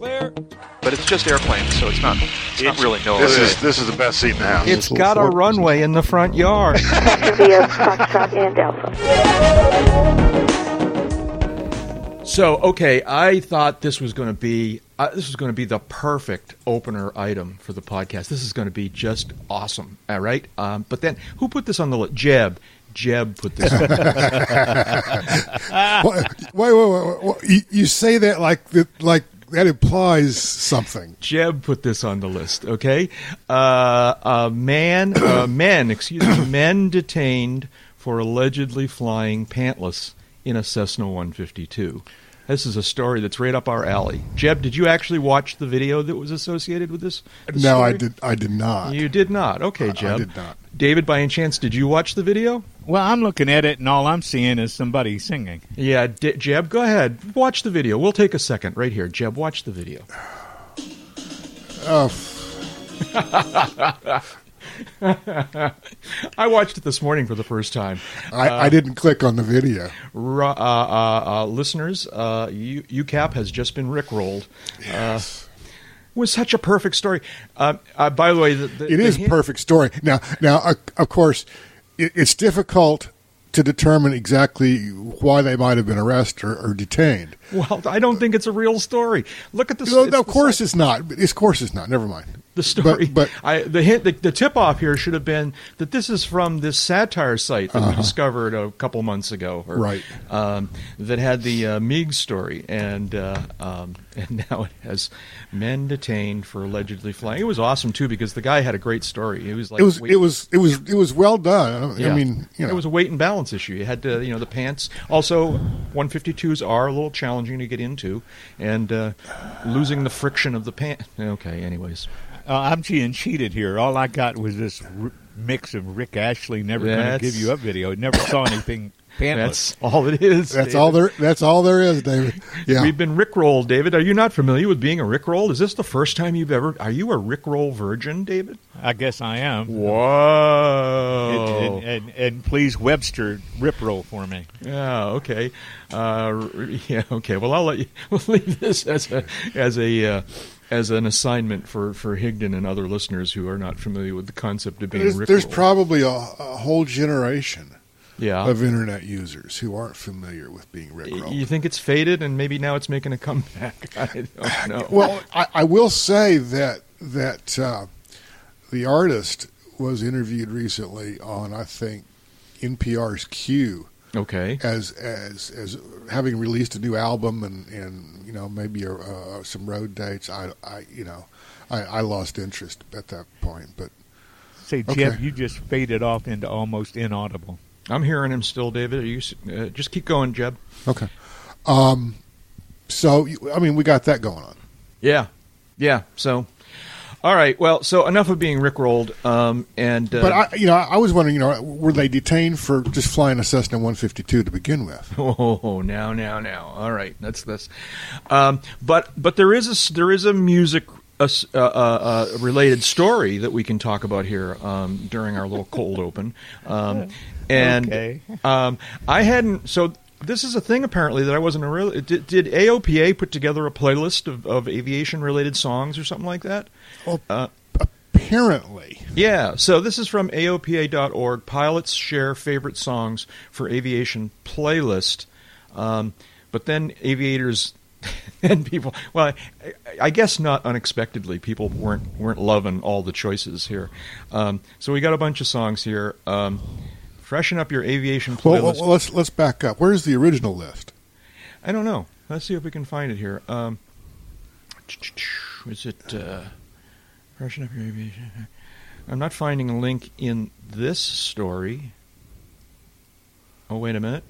Clear. But it's just airplanes, so it's not. It's, not really noise. This is this is the best seat in the house. It's got a runway in the front yard. via Foxtrot and Alpha. So, okay, I thought this was going to be uh, this was going to be the perfect opener item for the podcast. This is going to be just awesome. All right, um, but then who put this on the list? Jeb. Jeb put this. wait, wait, wait, wait, wait. You, you say that like that, like that implies something. Jeb put this on the list. Okay, uh, a man, uh, men, excuse me, men detained for allegedly flying pantless in a Cessna 152. This is a story that's right up our alley. Jeb, did you actually watch the video that was associated with this? No, I did. I did not. You did not. Okay, Jeb. I did not. David, by any chance, did you watch the video? Well, I'm looking at it, and all I'm seeing is somebody singing. Yeah, D- Jeb, go ahead. Watch the video. We'll take a second right here. Jeb, watch the video. Oh, I watched it this morning for the first time. I, I didn't click on the video. Ru- uh, uh, uh, listeners, uh, U- UCAP has just been rickrolled. Yes. Was such a perfect story. Uh, uh, by the way, the, the, It is hint- perfect story. Now, now, uh, of course, it, it's difficult to determine exactly why they might have been arrested or, or detained. Well, I don't think it's a real story. Look at the. No, no, of course it's not. Of course it's not. Never mind. the story. But, but I, the hint, the, the tip off here should have been that this is from this satire site that we discovered a couple months ago, or, Uh-huh. Right. Um, that had the uh, Meeg story, and uh, um, and now it has men detained for allegedly flying. It was awesome too because the guy had a great story. It was like it was it was it was it was well done. I yeah. mean, you know, it was a weight and balance issue. You had to, you know, the pants. Also, 152s are a little challenging to get into, and uh, losing the friction of the pant. Okay, anyways. Uh, I'm being cheated here. All I got was this r- mix of Rick Astley never going to give you up video. Never saw anything pantless. That's all it is. that's David. all there. That's all there is, David. Yeah. We've been rickrolled, David. Are you not familiar with being a rickrolled? Is this the first time you've ever? Are you a rickroll virgin, David? I guess I am. Whoa! And, and, and, and please Webster rip roll for me. Yeah. Okay. Uh, yeah. Okay. Well, I'll let you. We'll leave this as a as a uh, as an assignment for for Higdon and other listeners who are not familiar with the concept of being There's, rickrolled. there's probably a, a whole generation yeah. of internet users who aren't familiar with being rickrolled. you think it's faded and maybe now it's making a comeback? I don't know. Well, I, I will say that that uh, the artist was interviewed recently on, I think, NPR's Q okay. as as as having released a new album and and you know maybe a, uh, some road dates. I, I you know I, I lost interest at that point, but Say, Okay. Jeff, you just faded off into almost inaudible. I'm hearing him still, David. Are you? Uh, just keep going, Jeb. okay. Um, so I mean, we got that going on. Yeah, yeah. So, all right. Well, so enough of being rickrolled. Um, and uh, But I, you know, I was wondering, you know, were they detained for just flying a Cessna 152 to begin with? Oh, now, now, now. All right, that's this. Um, but but there is a there is a music uh, s- uh, uh, uh, related story that we can talk about here um, during our little cold open. Um, and Okay. um, I hadn't so. This is a thing apparently that I wasn't real. Did, did AOPA put together a playlist of, of aviation related songs or something like that? Well, Uh, apparently, Yeah, so this is from AOPA.org. Pilots share favorite songs for aviation playlist. Um, but then aviators and people, well, I, I guess not unexpectedly, people weren't weren't loving all the choices here. Um, so we got a bunch of songs here. Um, freshen up your aviation playlist. well, let's let's back up. Where's the original list? I don't know. Let's see if we can find it here. Um, is it uh, freshen up your aviation? I'm not finding a link in this story. Oh, wait a minute.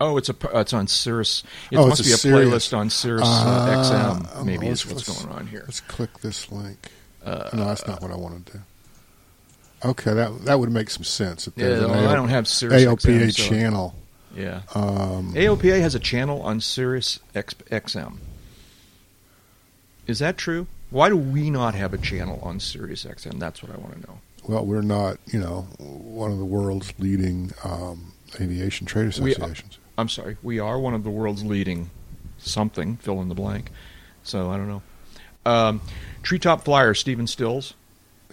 Oh, it's a it's on Sirius. It Oh, must it's be a Sirius. playlist on Sirius uh, Ah, XM. Maybe is what's going on here. Let's click this link. Uh, no, that's not what I want to do. Okay, that that would make some sense. If Yeah, an well, I don't have Sirius AOPA XM, so- channel. Yeah, Um, AOPA has a channel on Sirius X- XM. Is that true? Why do we not have a channel on Sirius XM? That's what I want to know. well, we're not, you know, one of the world's leading um, aviation trade associations. I'm sorry, we are one of the world's leading something, fill in the blank. So I don't know. Um, Treetop Flyer, Stephen Stills.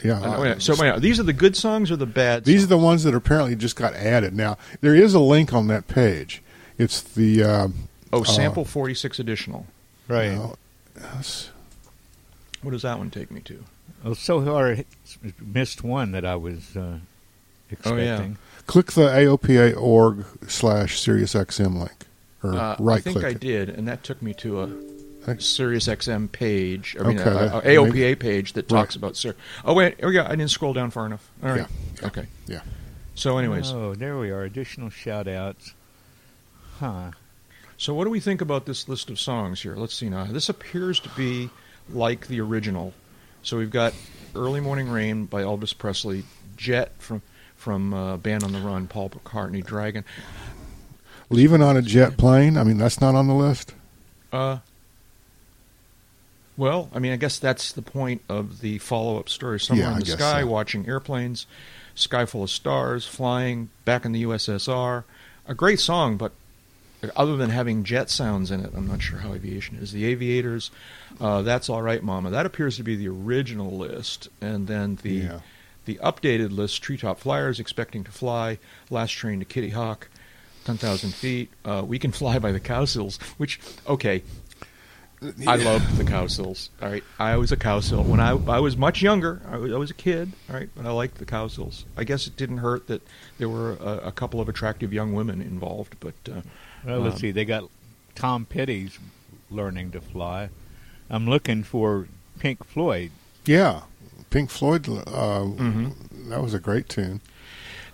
Yeah. Uh, wait, so wait, these are the good songs or the bad? These are the ones that apparently just got added. Now there is a link on that page. It's the um, oh sample forty six additional. Right. you know, yes. What does that one take me to? Well, so hard missed one that I was uh, Oh, yeah. expecting. click the AOPA org slash SiriusXM link, or Uh, right I think click I it. did, and that took me to a Think- Sirius XM page. I mean, Okay, a, a maybe- AOPA page that talks about Sir. Oh wait, oh yeah. I didn't scroll down far enough. All right. Yeah, yeah. Okay. Yeah. So, anyways, Oh, there we are. Additional shout outs. Huh. so what do we think about this list of songs here? Let's see now. This appears to be like the original. So we've got "Early Morning Rain" by Elvis Presley, "Jet" from from uh, Band on the Run, Paul McCartney, Dragon. Leaving on a jet plane. I mean, that's not on the list. Uh, well, I mean, I guess that's the point of the follow-up story. Somewhere Yeah, in the sky, so. watching airplanes, sky full of stars, flying back in the USSR. A great song, but other than having jet sounds in it, I'm not sure how aviation is. The Aviators, uh, that's all right, Mama. That appears to be the original list, and then the Yeah. the updated list: Treetop Flyers, Expecting to Fly, Last Train to Kitty Hawk, Ten Thousand Feet, uh, We Can Fly by the cow Cowsills. Which, okay, I loved the Cowsills. All right, I was a Cowsill when I I was much younger. I was, I was a kid. All right, but I liked the Cowsills. I guess it didn't hurt that there were a, a couple of attractive young women involved. But uh, Well, let's Um, see. They got Tom Petty's learning to fly. I'm looking for Pink Floyd. Yeah, Pink Floyd. Uh, Mm-hmm. That was a great tune.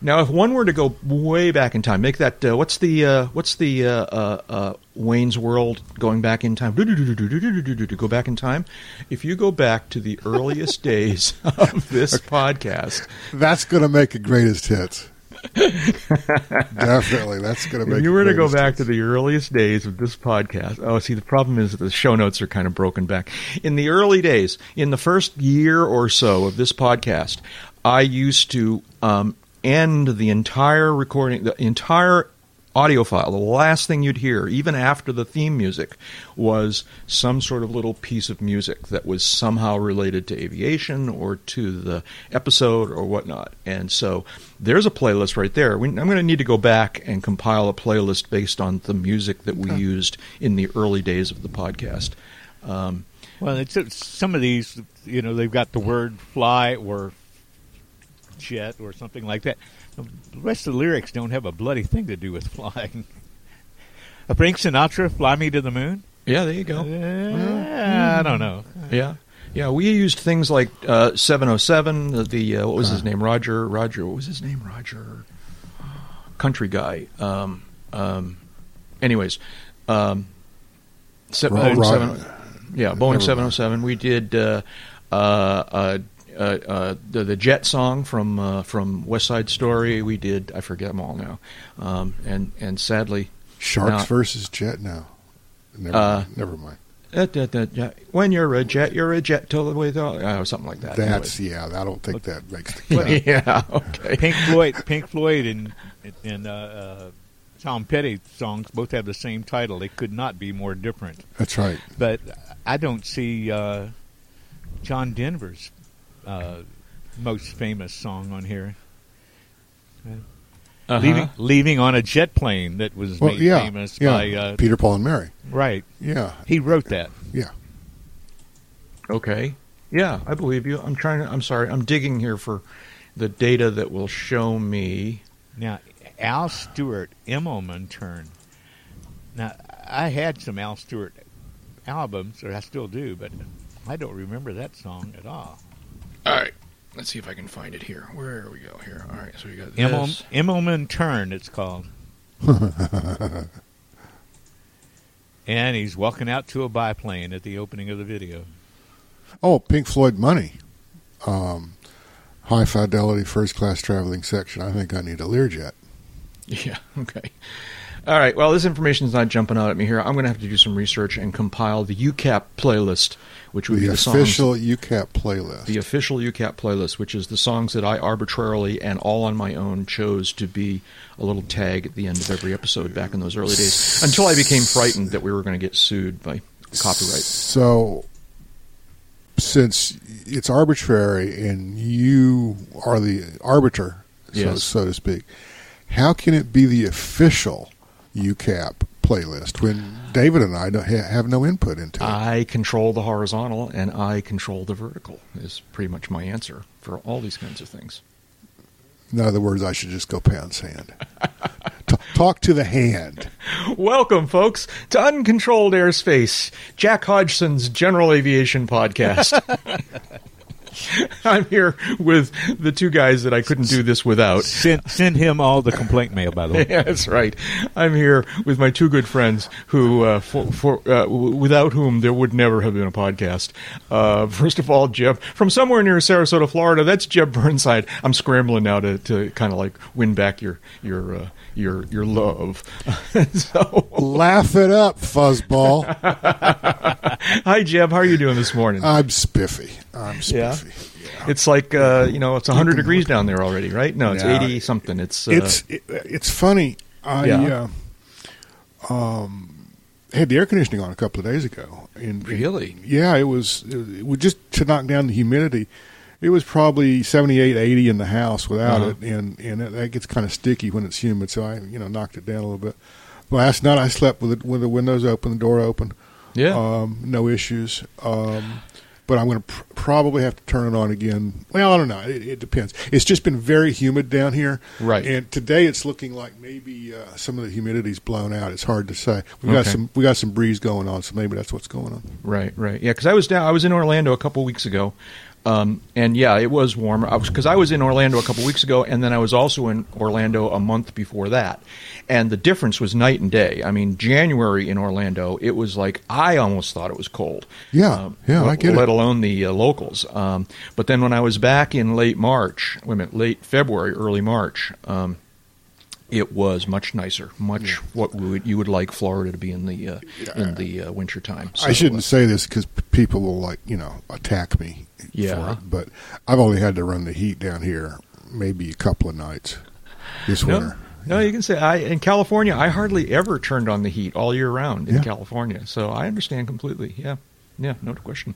Now, if one were to go way back in time, make that uh, what's the uh, what's the uh, uh, uh Wayne's World going back in time? Go back in time. If you go back to the earliest days of this podcast, that's going to make a greatest hit. Definitely, that's going to make. If you were to go back to the earliest days of this podcast. Oh, see, the problem is that the show notes are kind of broken back. In the early days, in the first year or so of this podcast, I used to um, end the entire recording, the entire audio file. The last thing you'd hear, even after the theme music, was some sort of little piece of music that was somehow related to aviation or to the episode or whatnot. And so there's a playlist right there. We, I'm going to need to go back and compile a playlist based on the music that we used in the early days of the podcast. Um, Well, it's, it's some of these, you know, they've got the word fly or jet or something like that. The rest of the lyrics don't have a bloody thing to do with flying. Uh, Frank Sinatra, "Fly Me to the Moon." yeah, there you go. Uh, I don't know. Yeah. Yeah, we used things like uh, 707, the, the uh, what was his name? Roger, Roger, what was his name? Roger, country guy. Um, um, anyways, um, se- Ro- Boeing Ro- 7, yeah, Boeing 707. We did uh, uh, uh, uh, the, the Jet song from uh, from West Side Story. We did, I forget them all now. Um, and, and sadly, Sharks Now- versus Jet now. Never, Uh, mind. Never mind. when you're a jet, you're a jet till the way, the, uh, something like that. That's Anyways. yeah. I don't think that makes the cut. yeah, okay. Pink Floyd, Pink Floyd, and and uh, uh, Tom Petty songs both have the same title. They could not be more different. That's right. But I don't see uh, John Denver's uh, most famous song on here. Uh-huh. Leaving, leaving on a jet plane that was Well, made yeah, famous yeah. by uh, Peter, Paul, and Mary. right. Yeah, He wrote that. yeah. Okay. Yeah, I believe you. I'm trying to. I'm sorry. I'm digging here for the data that will show me. Now, Al Stewart, Immelmann turn. Now, I had some Al Stewart albums, or I still do, but I don't remember that song at all. All right. Let's see if I can find it here. Where are we go here? All right. So we got Immel, this. Immelmann turn, it's called. and he's walking out to a biplane at the opening of the video. Oh, Pink Floyd Money. Um, high fidelity first class traveling section. I think I need a Learjet. Yeah. Okay. All right. Well, this information is not jumping out at me here. I'm going to have to do some research and compile the UCAP playlist, which would The be the songs official UCAP playlist. the official UCAP playlist, which is the songs that I arbitrarily and all on my own chose to be a little tag at the end of every episode back in those early days, until I became frightened that we were going to get sued by copyright. So, since it's arbitrary and you are the arbiter, so, Yes. so to speak, how can it be the official UCAP playlist when David and I don't ha- have no input into it? I control the horizontal and I control the vertical. Is pretty much my answer for all these kinds of things. In other words, I should just go pound sand. T- talk to the hand. Welcome, folks, to Uncontrolled Airspace, Jack Hodgson's General Aviation Podcast. I'm here with the two guys that I couldn't do this without. Send send him all the complaint mail, by the way. Yeah, that's right. I'm here with my two good friends who, uh, for, for uh, without whom there would never have been a podcast. Uh, first of all, Jeb from somewhere near Sarasota, Florida. That's Jeb Burnside. I'm scrambling now to, to kind of like win back your your uh, your your love. so, Laugh it up, fuzzball. hi Jeb, how are you doing this morning? I'm spiffy. I'm Yeah? spiffy. It's like uh, you know, it's 100 degrees down there already, right? No, it's Yeah. 80 something. It's uh, It's it, it's funny. I Yeah. uh, um, had the air conditioning on a couple of days ago. And Really? Yeah, it was. It was just to knock down the humidity. It was probably 78, 80 in the house without Uh-huh. it, and and that- that gets kind of sticky when it's humid. So I, you know, knocked it down a little bit. Last night I slept with it, with the windows open, the door open. yeah. Um, no issues. Um, but I'm going to pr- probably have to turn it on again. Well, I don't know. It, it depends. It's just been very humid down here. Right. And today it's looking like maybe uh, some of the humidity's blown out. It's hard to say. We got some we got some breeze going on, so maybe that's what's going on. Right, right. Yeah, because I was down. I was in Orlando a couple weeks ago, um, and yeah, it was warm. I was because I was in Orlando a couple weeks ago, and then I was also in Orlando a month before that, and the difference was night and day. I mean, January in Orlando, it was like I almost thought it was cold. Yeah, yeah, I let- get it. Let alone the uh, locals. Um, but then when I was back in late March, wait a minute, late February, early March. Um, it was much nicer, much what we would, you would like Florida to be in the uh, in the uh, wintertime. I shouldn't say this because people will like you know attack me. Yeah. For it, but I've only had to run the heat down here maybe a couple of nights this No, winter. no, you can say I in California. I hardly ever turned on the heat all year round in Yeah. California, so I understand completely. Yeah, yeah, no question.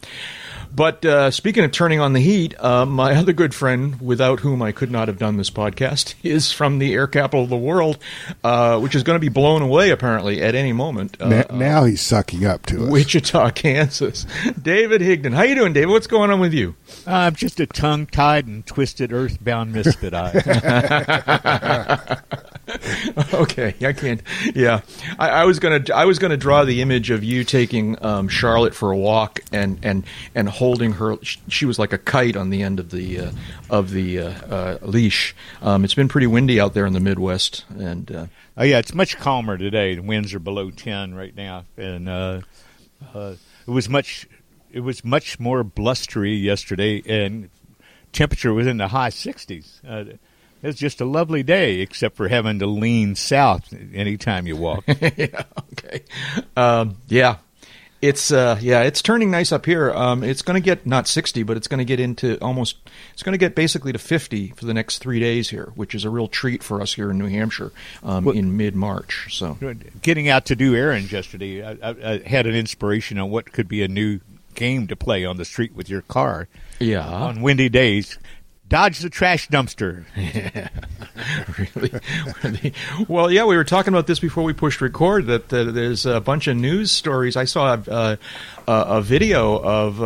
But uh, speaking of turning on the heat, uh, my other good friend, without whom I could not have done this podcast, is from the air capital of the world, uh, which is going to be blown away apparently at any moment. Uh, Na- now he's sucking up to us. Wichita, Kansas. David Higdon, how you doing, David? What's going on with you? I'm just a tongue-tied and twisted earthbound misfit. I. okay, I can't. Yeah, I, I was gonna. I was gonna draw the image of you taking um, Charlotte for a walk and and and holding her. She was like a kite on the end of the uh, of the uh, uh, leash. Um, it's been pretty windy out there in the Midwest, and uh, Oh yeah, it's much calmer today. The winds are below ten right now, and uh, uh, it was much. It was much more blustery yesterday, and temperature was in the high sixties. Uh, it was just a lovely day, except for having to lean south anytime you walk. yeah, okay, um, yeah. It's uh, yeah, it's turning nice up here. Um, it's going to get not sixty, but it's going to get into almost. It's going to get basically to fifty for the next three days here, which is a real treat for us here in New Hampshire um, Well- in mid March. So Getting out to do errands yesterday, I, I, I had an inspiration on what could be a new game to play on the street with your car yeah, on windy days. Dodge the trash dumpster. really, really. Well, yeah, we were talking about this before we pushed record. That uh, there's a bunch of news stories. I saw uh, a, a video of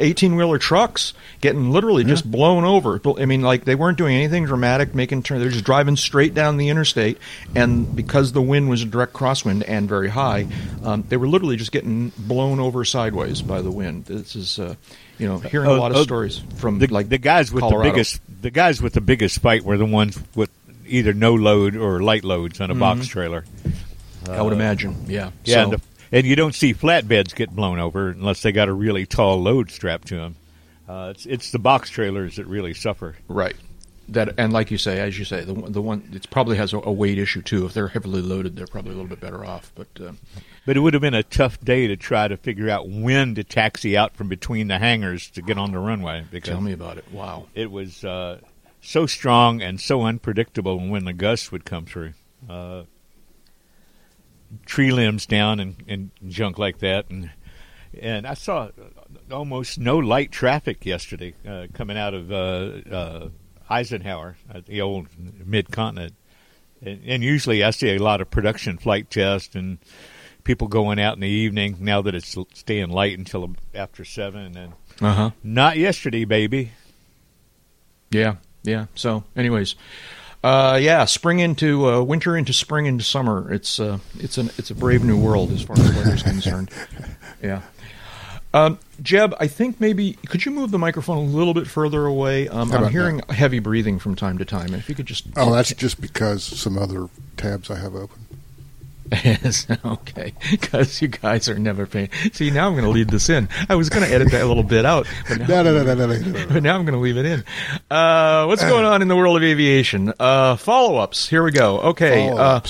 eighteen wheeler trucks getting literally just blown over. I mean, like they weren't doing anything dramatic, making turn. They're just driving straight down the interstate, and because the wind was a direct crosswind and very high, um, they were literally just getting blown over sideways by the wind. This is. Uh, you know, hearing a Oh, lot of oh, stories from the, like the guys with Colorado. the biggest the guys with the biggest fight were the ones with either no load or light loads on a box trailer. I would imagine. Yeah. Yeah, So- and, the, and you don't see flatbeds get blown over unless they got a really tall load strapped to them. Uh, it's it's the box trailers that really suffer. Right. That and like you say, as you say, the one- the one it probably has a, a weight issue too. If they're heavily loaded, they're probably a little bit better off. But uh, But it would have been a tough day to try to figure out when to taxi out from between the hangars to get on the runway because tell me about it. Wow. it was uh, so strong and so unpredictable when the gusts would come through. Uh, tree limbs down and, and junk like that, and and I saw almost no light traffic yesterday uh, coming out of uh, uh, Eisenhower, the old mid continent. And, and usually I see a lot of production flight tests and people going out in the evening now that it's staying light until after 7. And Uh huh. not yesterday, baby. Yeah, yeah. So, anyways, uh, yeah, spring into uh, winter into spring into summer. It's uh, it's an it's a brave new world as far as weather's concerned. Yeah. Um, Jeb, I think maybe could you move the microphone a little bit further away? Um, I'm about hearing heavy breathing from time to time, and if you could just Oh, that's just because some other tabs I have open. Yes, okay. Because you guys are never paying. See, now I'm going to lead this in. I was going to edit that little bit out, but now, No, no, no, no, no, no, but now I'm going to leave it in. Uh, what's going on in the world of aviation? Uh, follow-ups. Here we go. Okay. Uh,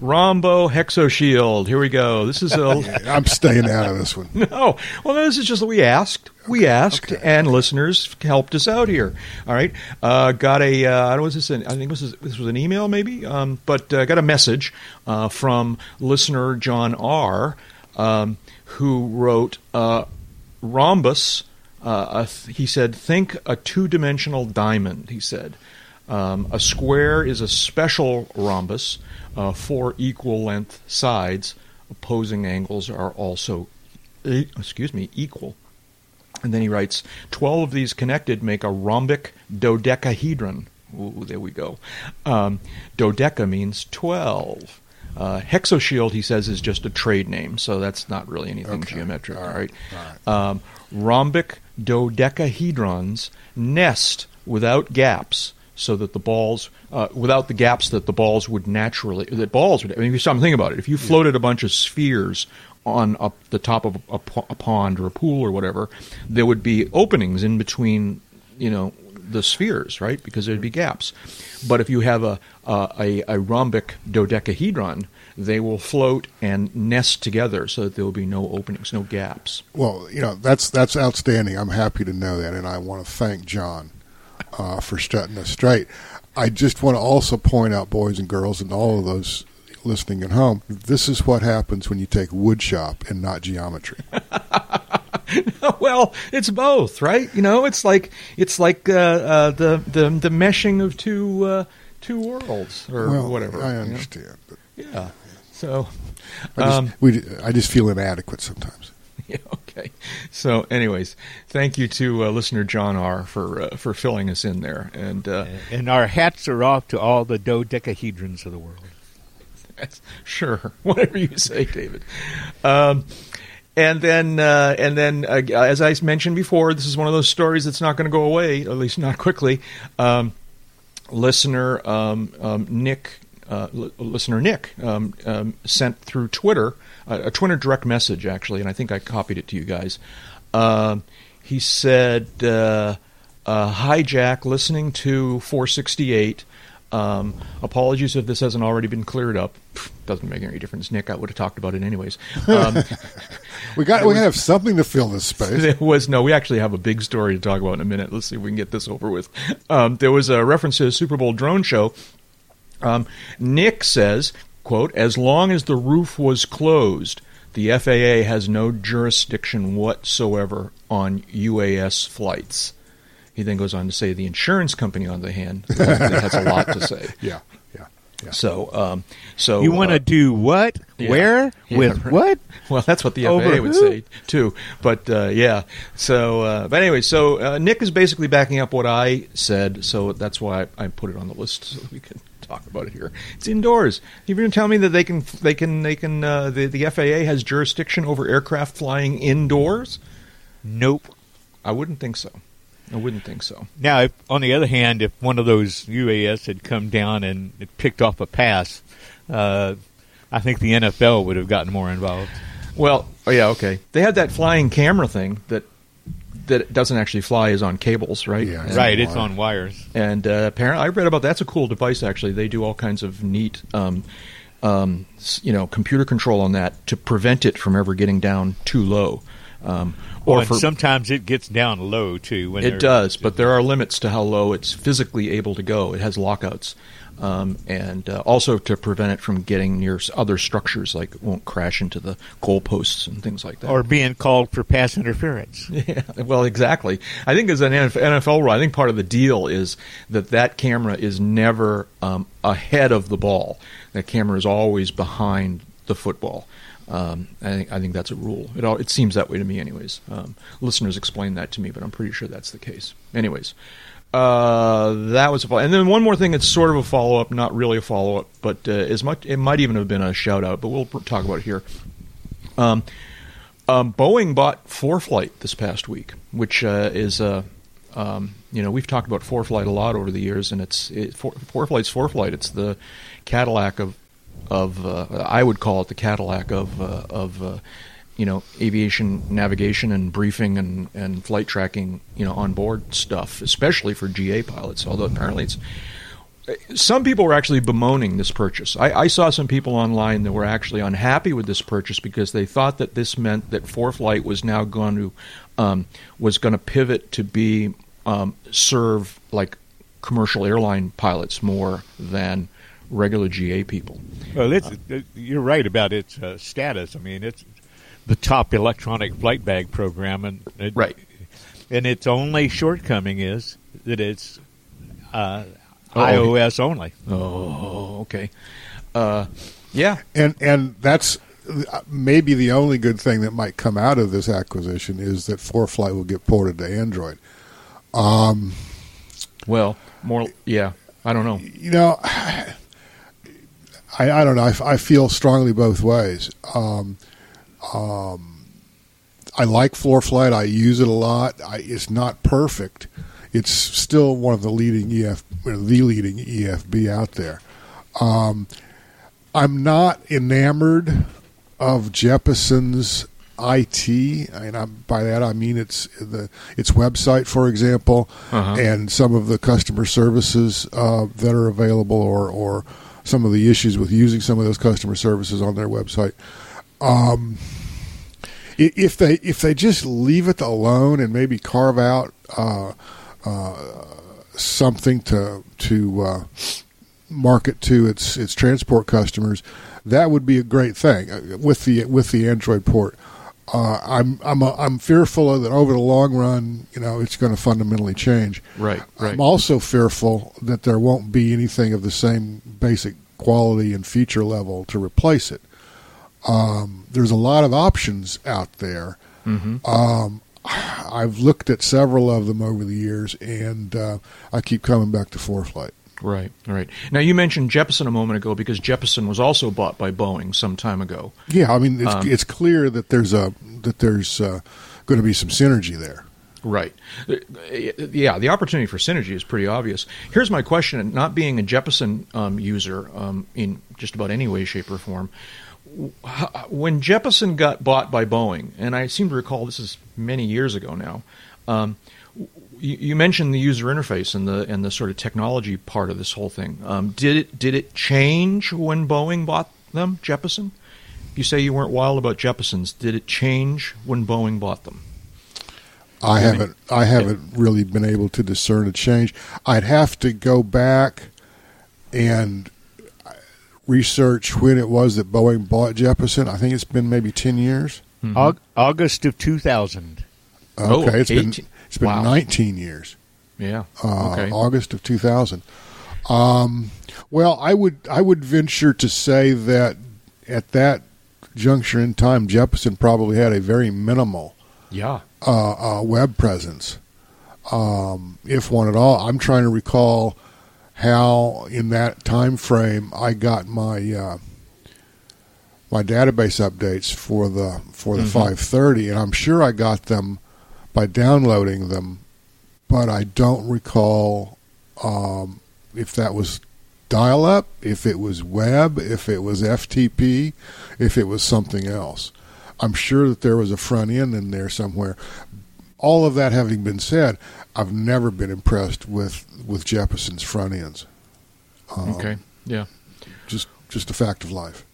Follow-ups. Shield. Here we go. This is a I'm staying out of this one. no. Well, this is just we asked. We asked, and listeners helped us out here. All right. Uh, got a. Uh, I don't know. Was this? An, I think this was this was an email, maybe. Um, but uh, got a message uh, from listener John R. Um, who wrote uh, rhombus. Uh, th- he said, "Think a two-dimensional diamond." He said. Um, a square is a special rhombus. Uh, four equal length sides, opposing angles are also, excuse me, equal. And then he writes, 12 of these connected make a rhombic dodecahedron. Ooh, there we go. Um, dodeca means 12. Uh, hexoshield, he says, is just a trade name, so that's not really anything Okay. geometric, All all right. right? Um, rhombic dodecahedrons nest without gaps so that the balls, uh, without the gaps that the balls would naturally, that balls would, I mean, if you stop and think about it, if you floated a bunch of spheres on up the top of a, a pond or a pool or whatever, there would be openings in between, you know, the spheres, right? Because there'd be gaps. But if you have a, a, a, a rhombic dodecahedron, they will float and nest together so that there will be no openings, no gaps. Well, you know that's that's outstanding. I'm happy to know that, and I want to thank John uh, for strutting us straight. I just want to also point out, boys and girls, and all of those listening at home, this is what happens when you take wood shop and not geometry. well, it's both, right? You know, it's like it's like uh, uh, the the the meshing of two uh, two worlds or well, whatever. I you know? understand, but Yeah. So, I just, um, we, I just feel inadequate sometimes. yeah, okay. So, anyways, thank you to uh, listener John R for uh, for filling us in there, and uh, And our hats are off to all the dodecahedrons of the world. sure, whatever you say, David. Um, and then, uh, and then, uh, as I mentioned before, this is one of those stories that's not going to go away, at least not quickly. Um, listener um, um, Nick, uh, li- listener Nick, um, um, sent through Twitter a Twitter direct message actually, and I think I copied it to you guys. Um, he said, uh, uh, "Hi Jack, listening to 468." Um, apologies if this hasn't already been cleared up. Doesn't make any difference, Nick. I would have talked about it anyways. Um, We got we have something to fill this space. there was no. We actually have a big story to talk about in a minute. Let's see if we can get this over with. Um, there was a reference to a Super Bowl drone show. Um, Nick says, "quote As long as the roof was closed, the FAA has no jurisdiction whatsoever on UAS flights." He then goes on to say, "The insurance company, on the hand, has a lot to say." Yeah, yeah, yeah. So, um, so You want to uh, do what? yeah. Where? Yeah, With right. what? Well, that's what the FAA Over would who? say too. But uh, yeah, so uh, but anyway, so uh, Nick is basically backing up what I said, so that's why I, I put it on the list so we can talk about it here. It's indoors. You're going to tell me that they can they can they can uh, the the FAA has jurisdiction over aircraft flying indoors? Nope. I wouldn't think so. I wouldn't think so. Now, if, on the other hand, if one of those UAS had come down and it picked off a pass, uh, I think the NFL would have gotten more involved. Well, oh yeah, okay. They had that flying camera thing that that doesn't actually fly is on cables, right? Yeah, And- right, it's on wires. And uh, apparently, I read about that's a cool device. Actually, they do all kinds of neat, um, um, you know, computer control on that to prevent it from ever getting down too low. Um, Or or for sometimes it gets down low too. When it does, but there are limits to how low it's physically able to go. It has lockouts, um, and uh, also to prevent it from getting near other structures, like it won't crash into the goalposts and things like that. or being called for pass interference. Yeah, well, exactly. I think as an NFL rule, I think part of the deal is that that camera is never um, ahead of the ball. That camera is always behind the football. Um, I think I think that's a rule. It all, it seems that way to me, anyways. Um, listeners explain that to me, but I'm pretty sure that's the case. Anyways, uh, that was a follow. And then one more thing that's sort of a follow up, not really a follow up, but uh, as much it might even have been a shout out, but we'll talk about it here. Um, um, Boeing bought ForeFlight this past week, which uh, is uh, um, you know we've talked about ForeFlight a lot over the years, and it's it, For, ForeFlight's ForeFlight. It's the Cadillac of of uh, I would call it the Cadillac of uh, of uh, you know aviation navigation and briefing and, and flight tracking you know on board stuff, especially for GA pilots. Although apparently it's some people were actually bemoaning this purchase. I, I saw some people online that were actually unhappy with this purchase because they thought that this meant that ForeFlight was now going to um, was going to pivot to be um, serve like commercial airline pilots more than regular GA people. Well, it's, it- you're right about its uh, status. I mean, it's the top electronic flight bag program, and it, Right. And its only shortcoming is that it's uh, iOS only. Oh, okay. Uh, yeah, and and that's uh, maybe the only good thing that might come out of this acquisition is that ForeFlight will get ported to Android. Um, well, more. Yeah, I don't know. you know, I, I don't know. I, I feel strongly both ways. Um, um, I like ForeFlight. I use it a lot. I, it's not perfect. It's still one of the leading EF, the leading EFB out there. Um, I'm not enamored of Jeppesen's IT, and I'm, by that I mean its the its website, for example, Uh-huh. and some of the customer services uh, that are available, or or some of the issues with using some of those customer services on their website. Um, if they if they just leave it alone and maybe carve out uh, uh, something to to uh, market to its its transport customers, that would be a great thing uh, with the with the Android port. Uh, I'm I'm uh, I'm fearful that over the long run, you know, it's going to fundamentally change. Right, right. I'm also fearful that there won't be anything of the same basic quality and feature level to replace it. Um, there's a lot of options out there. Mhm. Um, I've looked at several of them over the years, and uh, I keep coming back to ForeFlight. Right, right. Now you mentioned Jeppesen a moment ago because Jeppesen was also bought by Boeing some time ago. Yeah, I mean, it's, Um, it's clear that there's a that there's uh, going to be some synergy there. Right. Yeah, the opportunity for synergy is pretty obvious. Here's my question: Not being a Jeppesen um, user um, in just about any way, shape, or form, when Jeppesen got bought by Boeing, and I seem to recall this is many years ago now. Um, you, you mentioned the user interface and the and the sort of technology part of this whole thing. Um, did it did it change when Boeing bought them, Jeppesen? You say you weren't wild about Jeppesen's. Did it change when Boeing bought them? I I haven't I haven't really been able to discern a change. I'd have to go back and research when it was that Boeing bought Jeppesen. I think it's been maybe ten years. Au- August of 2000. Oh, Okay, it's been 18 it's been wow. nineteen years. Yeah. uh, okay. August of 2000. Um, well, I would I would venture to say that at that juncture in time, Jeppesen probably had a very minimal Yeah. uh, uh, web presence, um, if one at all. I'm trying to recall how in that time frame I got my uh, my database updates for the for the Mhm. 530, and I'm sure I got them by downloading them, but I don't recall um, if that was dial up, if it was web, if it was FTP, if it was something else. I'm sure that there was a front end in there somewhere. All of that having been said, I've never been impressed with with Jeppesen's front ends. Um, Okay. Yeah. just just a fact of life.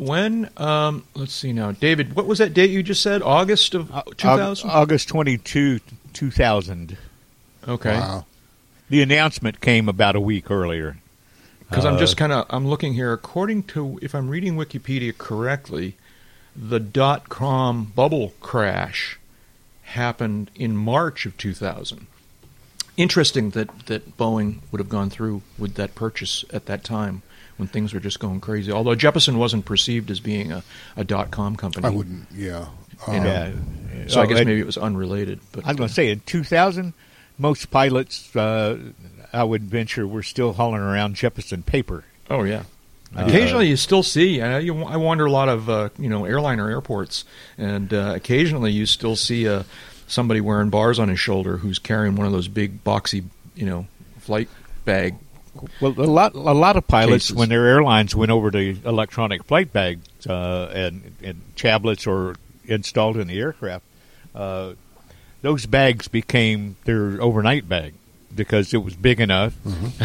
When um, let's see now, David, what was that date you just said? August of Uh, two thousand. August 22, 2000. okay, Wow. The announcement came about a week earlier. because I'm just Uh, kind of I'm looking here. According to if I'm reading Wikipedia correctly, the dot com bubble crash happened in March of 2000. Interesting that that Boeing would have gone through with that purchase at that time when things were just going crazy. Although Jeppesen wasn't perceived as being a, a dot com company. I wouldn't. Yeah. Um, You know, Yeah. So I Oh, guess and- maybe it was unrelated. But I was going to say in 2000, most pilots, uh, I would venture, were still hauling around Jeppesen paper. Oh yeah. Uh, Occasionally, you still see. I, you, I wander a lot of uh, you know airliner airports, and uh, occasionally you still see uh, somebody wearing bars on his shoulder who's carrying one of those big boxy you know flight bag. Well, a lot, a lot of pilots, Cases. when their airlines went over to electronic flight bags uh, and, and tablets or installed in the aircraft, uh, those bags became their overnight bag because it was big enough,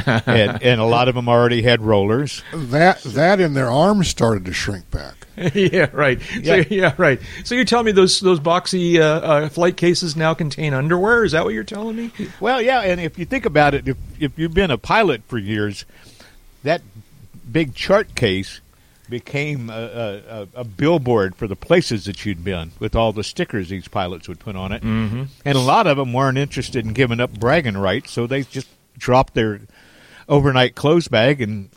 and, and a lot of them already had rollers. That that and their arms started to shrink back. yeah, right. Yeah. So, yeah, right. So you're telling me those those boxy uh, uh, flight cases now contain underwear? Is that what you're telling me? Well, yeah, and if you think about it, if if you've been a pilot for years, that big chart case became a, a, a- billboard for the places that you'd been with all the stickers these pilots would put on it. Mm-hmm. And a lot of them weren't interested in giving up bragging rights, so they just dropped their overnight clothes bag and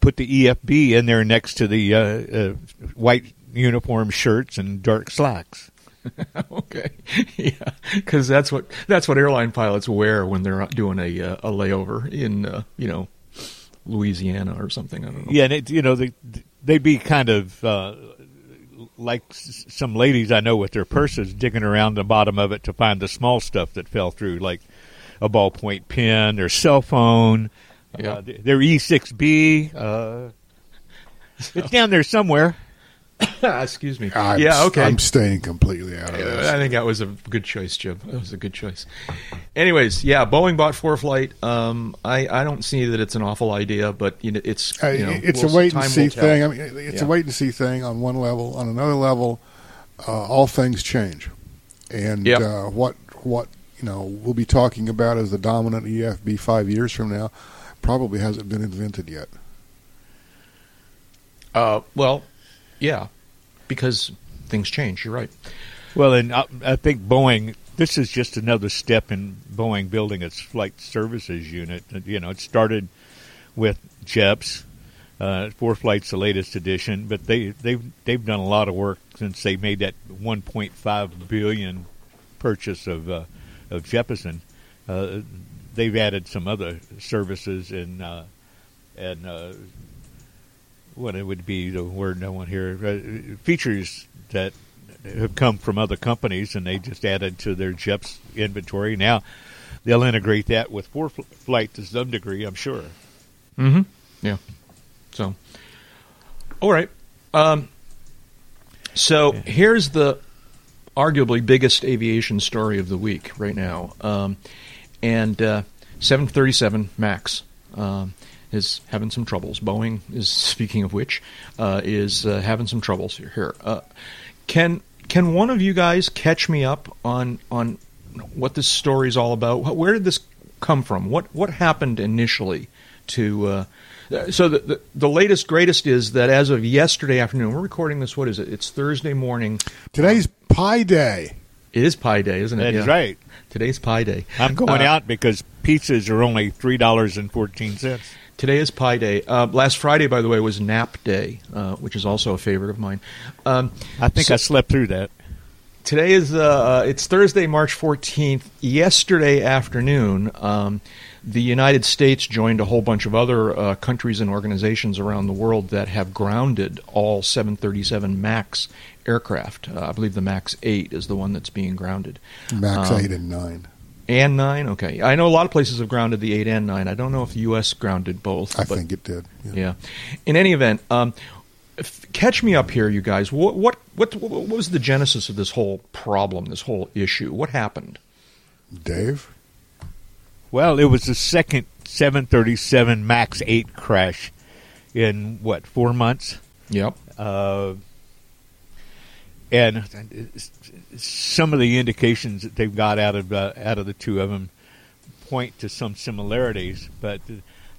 put the EFB in there next to the uh, uh, white uniform shirts and dark slacks. okay, yeah, because that's what that's what airline pilots wear when they're doing a uh, a layover in uh, you know Louisiana or something. I don't know. Yeah, and it, you know they they'd be kind of uh, like s- some ladies I know with their purses digging around the bottom of it to find the small stuff that fell through, like a ballpoint pen, their cell phone, Yeah. uh, their E6B. Uh, it's down there somewhere. Excuse me. I'm, yeah, okay. I'm staying completely out of this. I think that was a good choice, Jim. That was a good choice. Anyways, yeah, Boeing bought ForeFlight. Um, I I don't see that it's an awful idea, but you know, it's Uh, you know, it's we'll- a wait and see thing. I mean, it's Yeah. a wait and see thing on one level. On another level, uh, all things change, and Yep. uh, what what you know we'll be talking about as the dominant EFB five years from now probably hasn't been invented yet. Uh, well, yeah, because things change. You're right. Well, and I, I think Boeing. This is just another step in Boeing building its flight services unit. You know, it started with JEPs. Uh, ForeFlight's the latest edition, but they they've they've done a lot of work since they made that 1.5 billion purchase of uh, of Jeppesen. Uh, they've added some other services and and uh, what it would be the word no one here uh, features that have come from other companies and they just added to their JEPS inventory. Now they'll integrate that with ForeFlight to some degree, I'm sure. Mm-hmm. Yeah. So, all right. Um, so here's the arguably biggest aviation story of the week right now, um, and uh, 737 Max um, is having some troubles. Boeing is, speaking of which, uh, is uh, having some troubles here. here. Uh, can can one of you guys catch me up on on what this story is all about? Where did this come from? What what happened initially to? Uh, so the, the the latest greatest is that as of yesterday afternoon, we're recording this. What is it? It's Thursday morning. Today's Pi Day. It is Pi Day, isn't it? That's Yeah. right. Today's Pi Day. I'm going Uh, out because pizzas are only three dollars and fourteen cents. Today is Pi Day. Uh, last Friday, by the way, was Nap Day, uh, which is also a favorite of mine. Um, I think So- I slept through that. Today is uh, it's Thursday, March fourteenth. Yesterday afternoon, um, the United States joined a whole bunch of other uh, countries and organizations around the world that have grounded all 737 Max aircraft. Uh, I believe the Max Eight is the one that's being grounded. Max Um, eight and nine. And nine, okay. I know a lot of places have grounded the eight and nine. I don't know if the U.S. grounded both. I but- think it did. Yeah. yeah. In any event, um, f- catch me up here, you guys. What, what what what was the genesis of this whole problem, this whole issue? What happened? Dave. Well, it was the second 737 Max 8 crash in what four months. Yep. Uh, and some of the indications that they've got out of uh, out of the two of them point to some similarities, but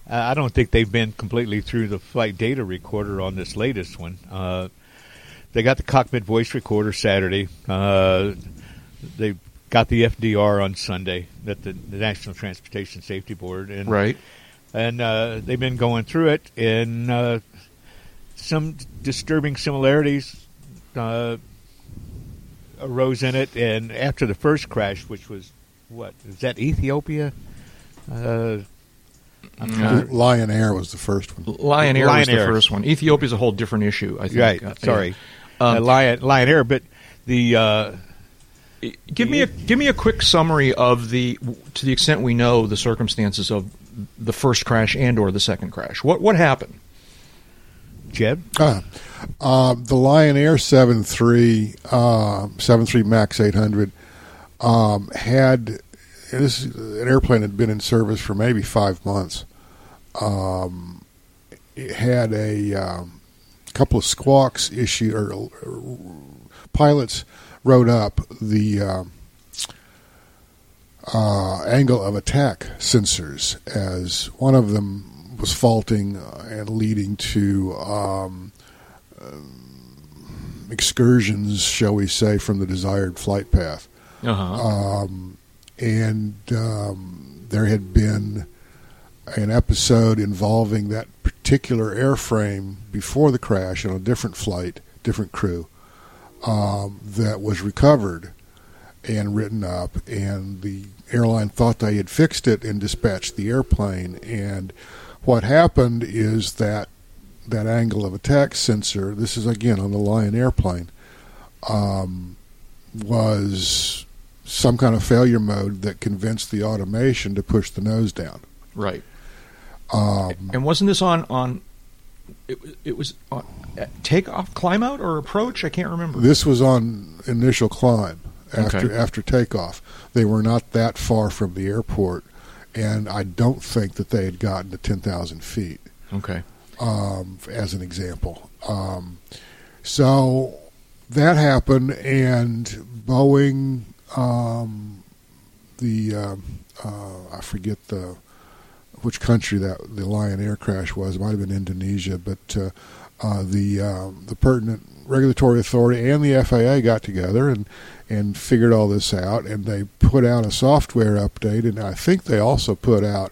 I don't think they've been completely through the flight data recorder on this latest one. Uh, they got the cockpit voice recorder Saturday. Uh, they got the FDR on Sunday at the, the, National Transportation Safety Board, and right, and uh, they've been going through it, and uh, some disturbing similarities uh, arose in it. And after the first crash, which was what is that Ethiopia? Uh, Lion Air was the first one. Lion Air Lion was Air. the first one. Ethiopia is a whole different issue. I think. Right. Uh, Sorry. Yeah. Um, uh, Lion Lion Air, but the. Uh, give me a give me a quick summary of the to the extent we know the circumstances of the first crash and or the second crash. What what happened? Jeb? Uh, uh, the Lion Air 73, uh, 73 MAX 800 um, had this an airplane had been in service for maybe five months. Um, it had a um, couple of squawks issue or, or pilots wrote up the uh, uh, angle of attack sensors as one of them was faulting and leading to um, uh, excursions, shall we say, from the desired flight path. Uh-huh. Um, and um, there had been an episode involving that particular airframe before the crash on a different flight, different crew, um, that was recovered and written up, and the airline thought they had fixed it and dispatched the airplane. And what happened is that that angle of attack sensor, this is again on the Lion airplane, um, was some kind of failure mode that convinced the automation to push the nose down. Right. Um, and wasn't this on on? It, it was on takeoff, climb out, or approach. I can't remember. This was on initial climb after okay. after takeoff. They were not that far from the airport, and I don't think that they had gotten to ten thousand feet. Okay. Um, as an example, um, so that happened, and Boeing um, the uh, uh, I forget the which country that the Lion Air crash was. It might have been Indonesia, but uh, uh, the uh, the pertinent regulatory authority and the FAA got together and and figured all this out, and they put out a software update, and I think they also put out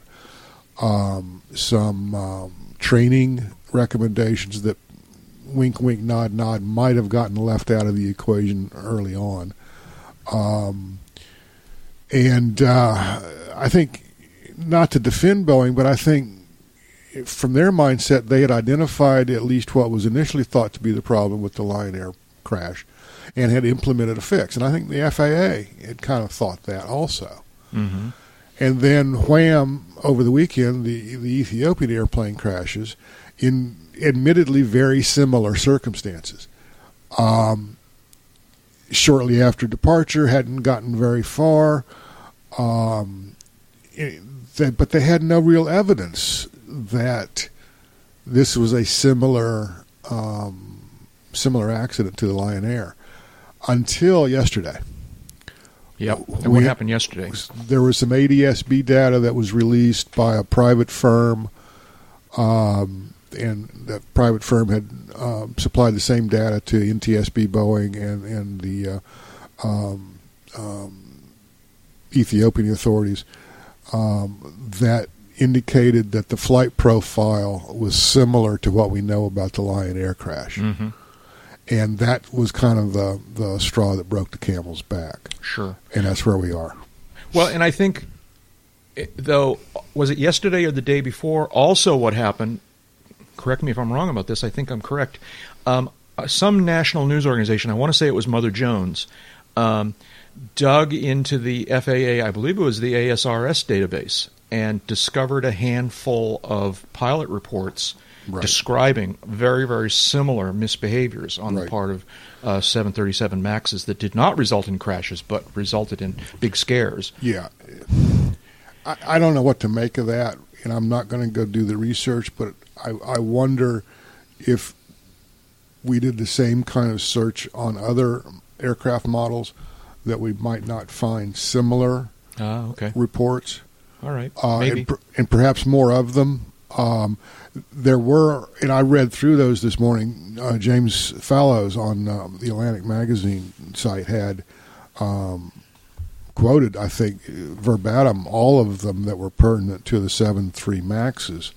um, some um, training recommendations that wink, wink, nod, nod might have gotten left out of the equation early on. Um, and uh, I think, not to defend Boeing, but I think from their mindset, they had identified at least what was initially thought to be the problem with the Lion Air crash and had implemented a fix. And I think the FAA had kind of thought that also. Mm-hmm. And then wham, over the weekend, the, the Ethiopian airplane crashes in admittedly very similar circumstances. Um, shortly after departure, hadn't gotten very far. Um, they, but they had no real evidence that this was a similar um, similar accident to the Lion Air until yesterday. Yep. And what happened yesterday? There was some ADSB data that was released by a private firm um, and that private firm had uh, supplied the same data to NTSB, Boeing, and and the uh, um, um, Ethiopian authorities um, that indicated that the flight profile was similar to what we know about the Lion Air crash. Mm-hmm. And that was kind of the, the straw that broke the camel's back. Sure. And that's where we are. Well, and I think, eh, though, was it yesterday or the day before? Also, what happened correct me if I'm wrong about this. I think I'm correct. Um, uh, some national news organization, I want to say it was Mother Jones, um, dug into the FAA, I believe it was the ASRS database, and discovered a handful of pilot reports right. describing very, very similar misbehaviors on right. the part of uh, 737 Maxes that did not result in crashes but resulted in big scares. Yeah. I, I don't know what to make of that, and I'm not going to go do the research, but I, I wonder if we did the same kind of search on other aircraft models that we might not find similar Ah, okay. reports, All right. uh, Maybe. and, per- and perhaps more of them. Um, there were, and I read through those this morning. Uh, James Fallows on um, the Atlantic Magazine site had um, quoted, I think, verbatim, all of them that were pertinent to the seven three Maxes.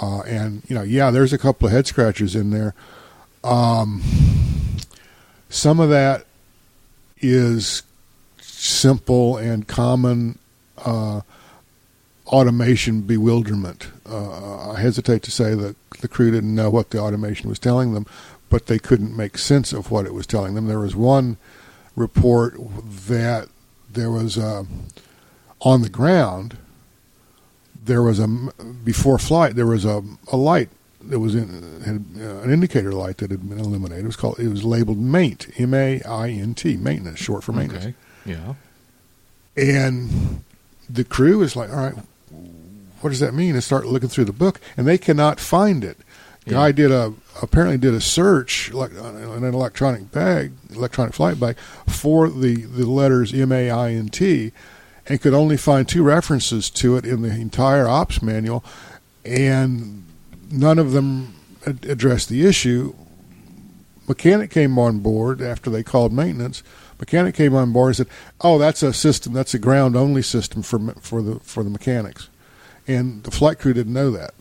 Uh, and, you know, yeah, there's a couple of head scratchers in there. Um, some of that is simple and common uh, automation bewilderment. Uh, I hesitate to say that the crew didn't know what the automation was telling them, but they couldn't make sense of what it was telling them. There was one report that there was a, on the ground. There was a before flight. There was a, a light that was in had, uh, an indicator light that had been illuminated. It was called. It was labeled MAINT, M A I N T, maintenance, short for maintenance. Okay. Yeah. And the crew is like, all right, what does that mean? And start looking through the book, and they cannot find it. Guy did a apparently did a search like an electronic bag, electronic flight bag for the the letters M A I N T, and could only find two references to it in the entire ops manual, and none of them ad- addressed the issue. Mechanic came on board after they called maintenance. Mechanic came on board and said, "Oh, that's a system. That's a ground only system for for the for the mechanics," and the flight crew didn't know that.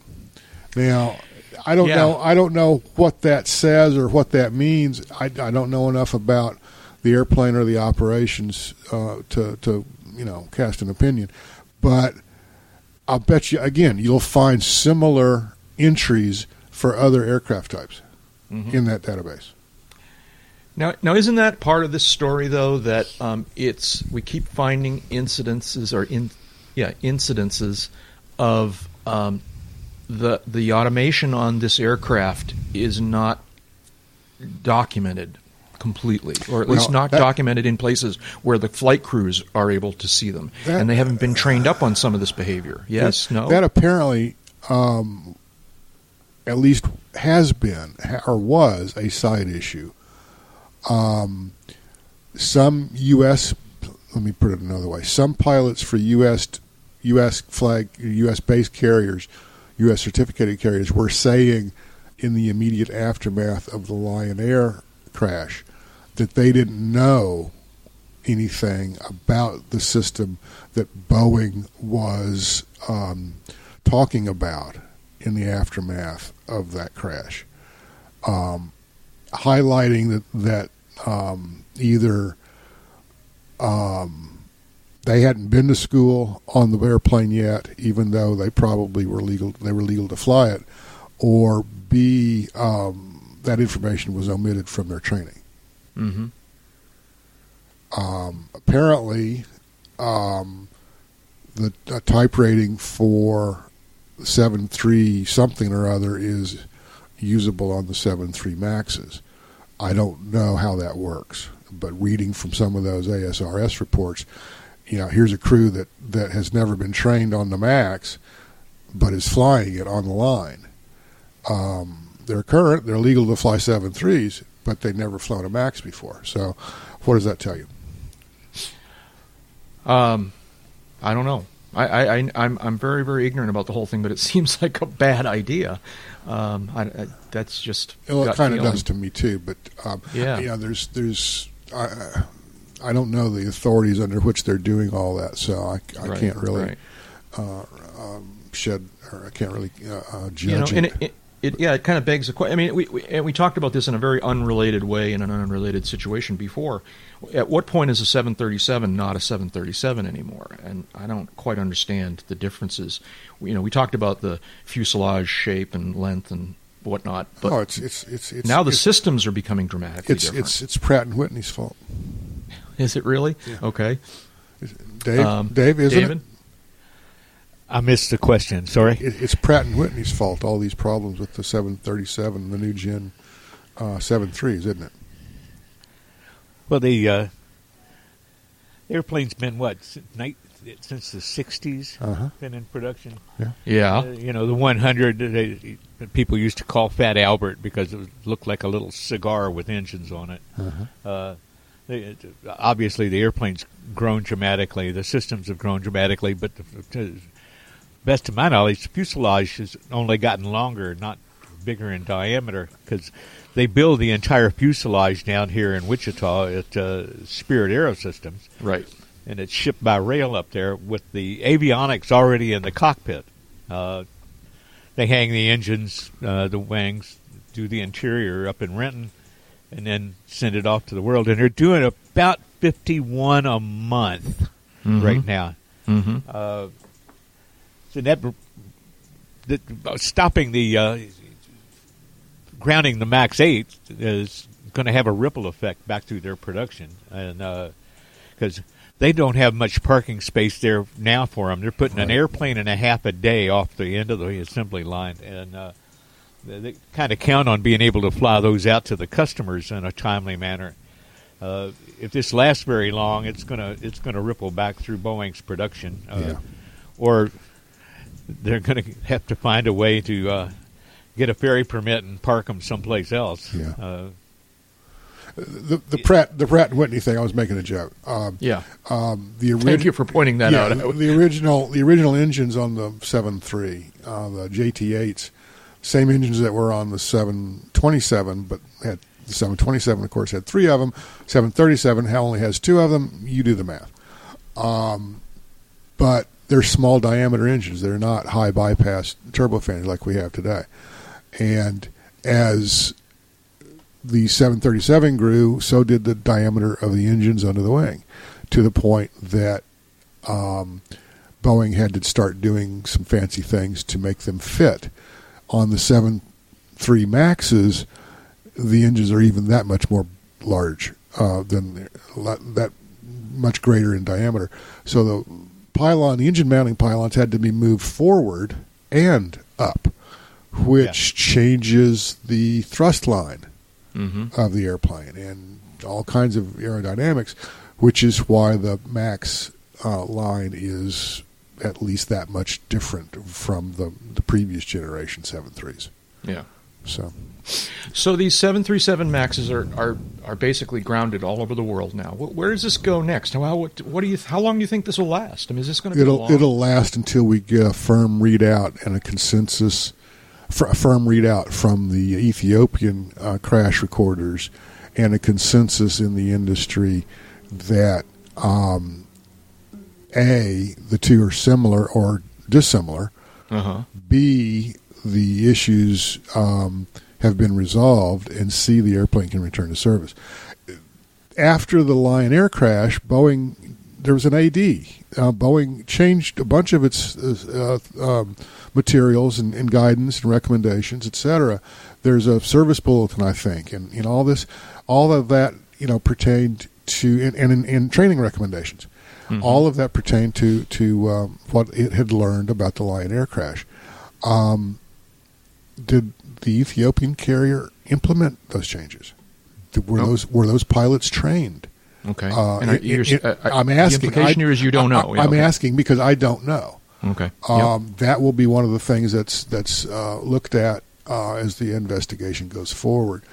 Now, I don't Yeah. know. I don't know what that says or what that means. I, I don't know enough about the airplane or the operations uh, to to you know cast an opinion, but I'll bet you again you'll find similar entries for other aircraft types in that database. Now, now, isn't that part of this story though that um, it's we keep finding incidences or in, yeah, incidences of um, the the automation on this aircraft is not documented completely, or at least Well, not that- documented in places where the flight crews are able to see them, That- and they haven't been trained up on some of this behavior. Yes, That- no, That apparently, um, at least has been or was a side issue. Um, some U.S. Let me put it another way. Some pilots for U.S. U.S. flag U.S. based carriers, U.S. certificated carriers, were saying in the immediate aftermath of the Lion Air crash that they didn't know anything about the system that Boeing was um, talking about in the aftermath of that crash, um, highlighting that that um, either um, they hadn't been to school on the airplane yet, even though they probably were legal. They were legal to fly it, or B um, that information was omitted from their training. hmm Um, apparently, um, the uh, type rating for seven three something or other is usable on the seven three Maxes. I don't know how that works, but reading from some of those ASRS reports, you know, here's a crew that, that has never been trained on the Max, but is flying it on the line. Um, they're current, they're legal to fly seven threes, but they've never flown a Max before. So, what does that tell you? Um, I don't know. I, I, I, I'm, I'm very, very ignorant about the whole thing, but it seems like a bad idea. Um, I, I, that's just Well, it kind of does to me too. But um, Yeah. you know, there's there's I, I don't know the authorities under which they're doing all that, so I, I Right, can't really right. uh, um, shed or I can't really uh, uh, judge you know, it. and it, it, yeah, it kind of begs the question. I mean, we, we and we talked about this in a very unrelated way in an unrelated situation before. At what point is a 737 not a 737 anymore? And I don't quite understand the differences. You know, we talked about the fuselage shape and length and whatnot, but oh, it's it's it's, now the systems are becoming dramatically it's different. it's it's Pratt and Whitney's fault. Is it really? Yeah. Okay, Dave, Um, Dave, isn't David. it? I missed the question. Sorry. it? It's Pratt and Whitney's fault. All these problems with the 737, the new gen uh, 73s, isn't it? Well, the uh, airplane's been what since, since the '60s? Uh-huh. Been in production. Yeah. Uh, you know, the 100 they, people used to call Fat Albert because it looked like a little cigar with engines on it. Uh, they, obviously, the airplane's grown dramatically. The systems have grown dramatically, but the, to best of my knowledge, the fuselage has only gotten longer, not bigger in diameter, because they build the entire fuselage down here in Wichita at uh, Spirit Aerosystems Right. and it's shipped by rail up there with the avionics already in the cockpit. Uh, they hang the engines, uh, the wings, do the interior up in Renton, and then send it off to the world. And they're doing about 51 a month right now. Mm-hmm. Uh, so that, that uh, stopping the uh, grounding the Max 8 is going to have a ripple effect back through their production, and because they don't have much parking space there now for them, they're putting an airplane and a half a day off the end of the assembly line, and uh, they, they kind of count on being able to fly those out to the customers in a timely manner. Uh, if this lasts very long, it's gonna it's gonna ripple back through Boeing's production, uh, Yeah. or they're going to have to find a way to uh, get a ferry permit and park them someplace else. Yeah. Uh, The the Pratt the Pratt and Whitney thing. I was making a joke. Um, Yeah. um, the Thank you for pointing that yeah, out. The, the original the original engines on the 7.3, uh, the JT8s, same engines that were on the 727, but had the 727, of course, had three of them. 737 ha- only has two of them. You do the math. Um, but they're small diameter engines. They're not high bypass turbofans like we have today. And as the 737 grew, so did the diameter of the engines under the wing, to the point that um, Boeing had to start doing some fancy things to make them fit. On the 7.3 Maxes, the engines are even that much more large uh, than that much greater in diameter. So the pylon, the engine mounting pylons had to be moved forward and up, which changes the thrust line Mm-hmm. of the airplane and all kinds of aerodynamics, which is why the Max uh, line is at least that much different from the, the previous generation 7.3s. Yeah. So, So these 737 Maxes are, are, are basically grounded all over the world now. Where does this go next? How, what, what do you? How long do you think this will last? I mean, is this going to be it'll long? it'll last until we get a firm readout and a consensus, fr- a firm readout from the Ethiopian uh, crash recorders, and a consensus in the industry that um, a the two are similar or dissimilar. Uh-huh. B the issues um, have been resolved, and C the airplane can return to service. After the Lion Air crash, Boeing there was an AD. Uh, Boeing changed a bunch of its uh, um, materials and, and guidance and recommendations, etc. There's a service bulletin, I think, and you know all this, all of that, you know, pertained to and, and, and training recommendations. All of that pertained to to um, what it had learned about the Lion Air crash. Um, did the Ethiopian carrier implement those changes? Were No. those were those pilots trained? Okay. Uh, And are- it- uh, I'm asking. The implication I- here is you don't know. I, Yeah, am okay. asking because I don't know. Okay. Yep. Um, That will be one of the things that's that's uh, looked at uh, as the investigation goes forward.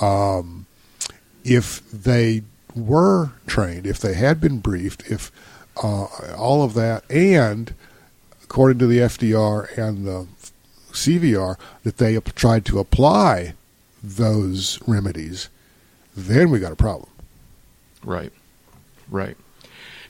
Um, if they were trained, if they had been briefed, if uh, all of that, and according to the FDR and the CVR, that they tried to apply those remedies, then we got a problem. Right. Right.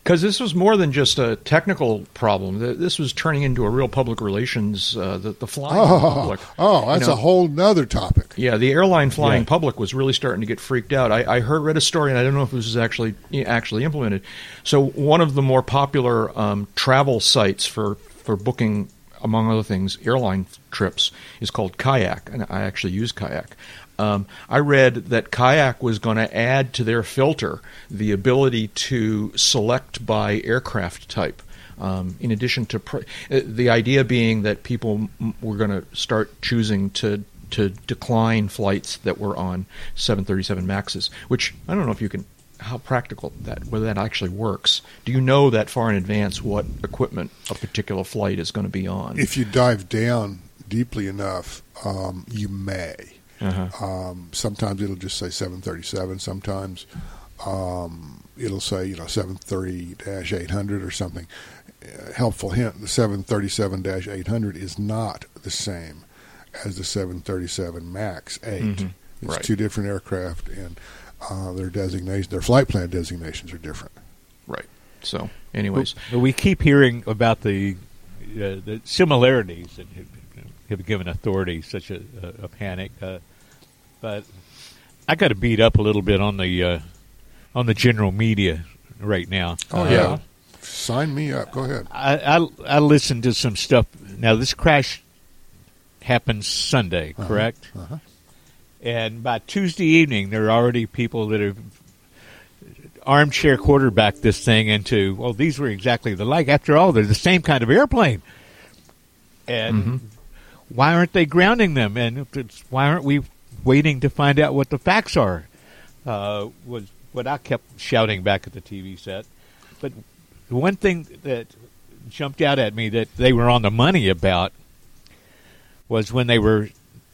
Because this was more than just a technical problem. This was turning into a real public relations, uh, the, the flying Oh, public. oh, You that's know, a whole nother topic. Yeah, the airline flying Yeah. public was really starting to get freaked out. I, I heard read a story, and I don't know if this was actually actually implemented. So one of the more popular um, travel sites for for booking, among other things, airline trips is called Kayak, and I actually use Kayak. Um, I read that Kayak was going to add to their filter the ability to select by aircraft type. Um, in addition to pr- uh, the idea being that people m- were going to start choosing to to decline flights that were on 737 Maxes, which I don't know if you can how practical that whether that actually works. Do you know that far in advance what equipment a particular flight is going to be on? If you dive down deeply enough, um, you may. Uh-huh. Um, sometimes it'll just say 737. Sometimes um, it'll say you know 730-800 or something. Uh, helpful hint: the 737-800 is not the same as the 737 Max 8. Mhm. It's Right. two different aircraft, and uh, their designation, their flight plan designations are different. right. So, anyways, But we keep hearing about the uh, the similarities that have, given authority such a, a, a panic. Uh, but I got to beat up a little bit on the uh, on the general media right now. Oh Uh, yeah, sign me up. Go ahead. I, I I listened to some stuff. Now this crash happened Sunday, Uh-huh. correct? Uh-huh. And by Tuesday evening, there are already people that have armchair quarterback this thing into. Well, these were exactly the like. After all, they're the same kind of airplane. And Mhm. Why aren't they grounding them? And it's, why aren't we waiting to find out what the facts are? Uh, was what I kept shouting back at the TV set. But the one thing that jumped out at me that they were on the money about was when they were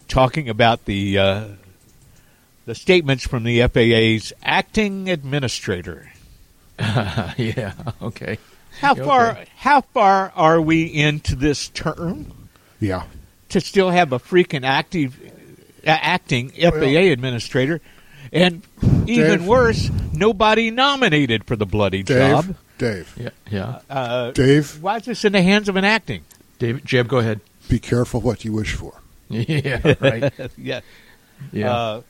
talking about the uh, the statements from the FAA's acting administrator. yeah, okay. How Okay. far how far are we into this term Yeah. To still have a freaking active uh, acting FAA administrator? And even Dave. worse, nobody nominated for the bloody Dave. job. Dave. Yeah, yeah. Uh, Dave. why is this in the hands of an acting? David, Jeb, go ahead. Be careful what you wish for. yeah, right. yeah, Yeah. Uh,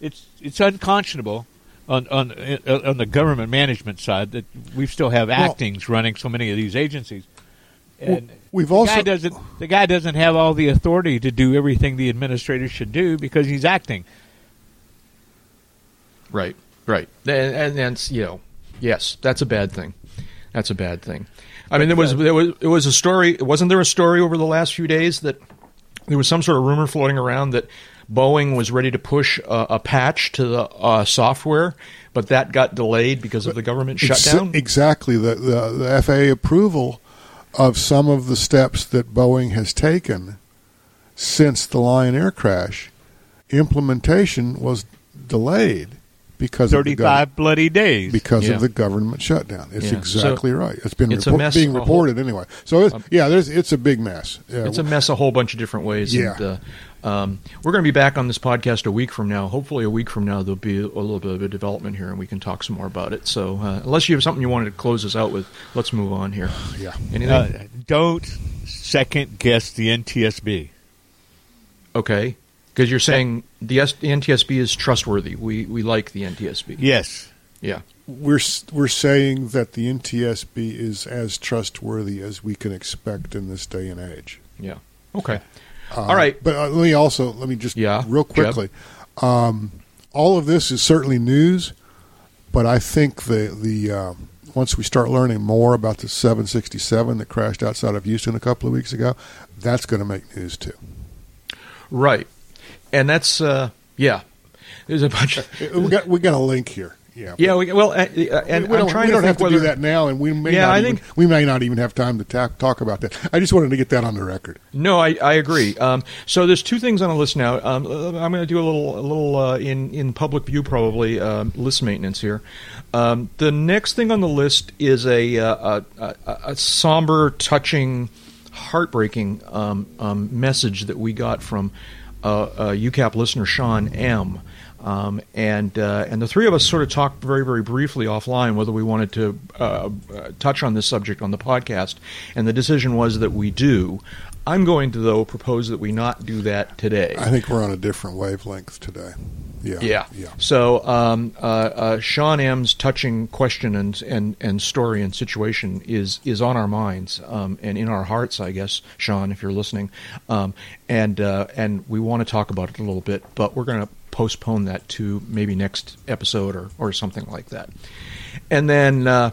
it's it's unconscionable on on uh, on the government management side that we still have Well- actings running so many of these agencies. And We've the also guy doesn't the guy doesn't have all the authority to do everything the administrator should do because he's acting. Right, right, and, and that's you know, yes, that's a bad thing. That's a bad thing. I mean, there was there was it was a story. Wasn't there a story over the last few days that there was some sort of rumor floating around that Boeing was ready to push a, a patch to the uh, software, but that got delayed because of the government shutdown. exactly the, the the FAA approval of some of the steps that Boeing has taken since the Lion Air crash. Implementation was delayed because of Thirty the gov- bloody days. because Yeah. of the government shutdown. It's Yeah. exactly right. It's been it's a repor- mess, being a whole- reported anyway. So it's, Um, yeah, there's it's a big mess. Yeah, It's a mess a whole bunch of different ways. Yeah. And, uh, um, we're going to be back on this podcast a week from now. Hopefully, a week from now, there'll be a little bit of a development here and we can talk some more about it. So, uh, unless you have something you wanted to close us out with, let's move on here. yeah. Anything? Uh, don't second guess the NTSB. okay. Because you're saying the, S- the NTSB is trustworthy. We, we like the NTSB. Yes. Yeah. We're we're saying that the NTSB is as trustworthy as we can expect in this day and age. Yeah. Okay. Uh, All right. but uh, let me also let me just Yeah, real quickly. Um, all of this is certainly news, but I think the the uh, once we start learning more about the 767 that crashed outside of Houston a couple of weeks ago, that's going to make news too. Right. And that's, uh, yeah. There's a bunch of. we got we got a link here. Yeah. Yeah, we, well, uh, uh, and we I'm don't, trying we don't think have to whether do that now, and we may Yeah, not I even, think- we may not even have time to ta- talk about that. I just wanted to get that on the record. No, I, I agree. Um, so there's two things on the list now. Um, I'm going to do a little a little uh, in in public view probably um, list maintenance here. Um, the next thing on the list is a uh, a, a, a somber, touching, heartbreaking um, um, message that we got from uh, uh, UCAP listener Sean M. Um, and uh, and the three of us sort of talked very very briefly offline whether we wanted to uh, uh, touch on this subject on the podcast, and the decision was that we do. I'm going to though propose that we not do that today. I think we're on a different wavelength today. Yeah. Yeah. Yeah. So um, uh, uh, Sean M's touching question and, and, and story and situation is is on our minds um, and in our hearts, I guess, Sean, if you're listening. Um, and uh, and we want to talk about it a little bit, but we're going to postpone that to maybe next episode or, or something like that. And then. Uh,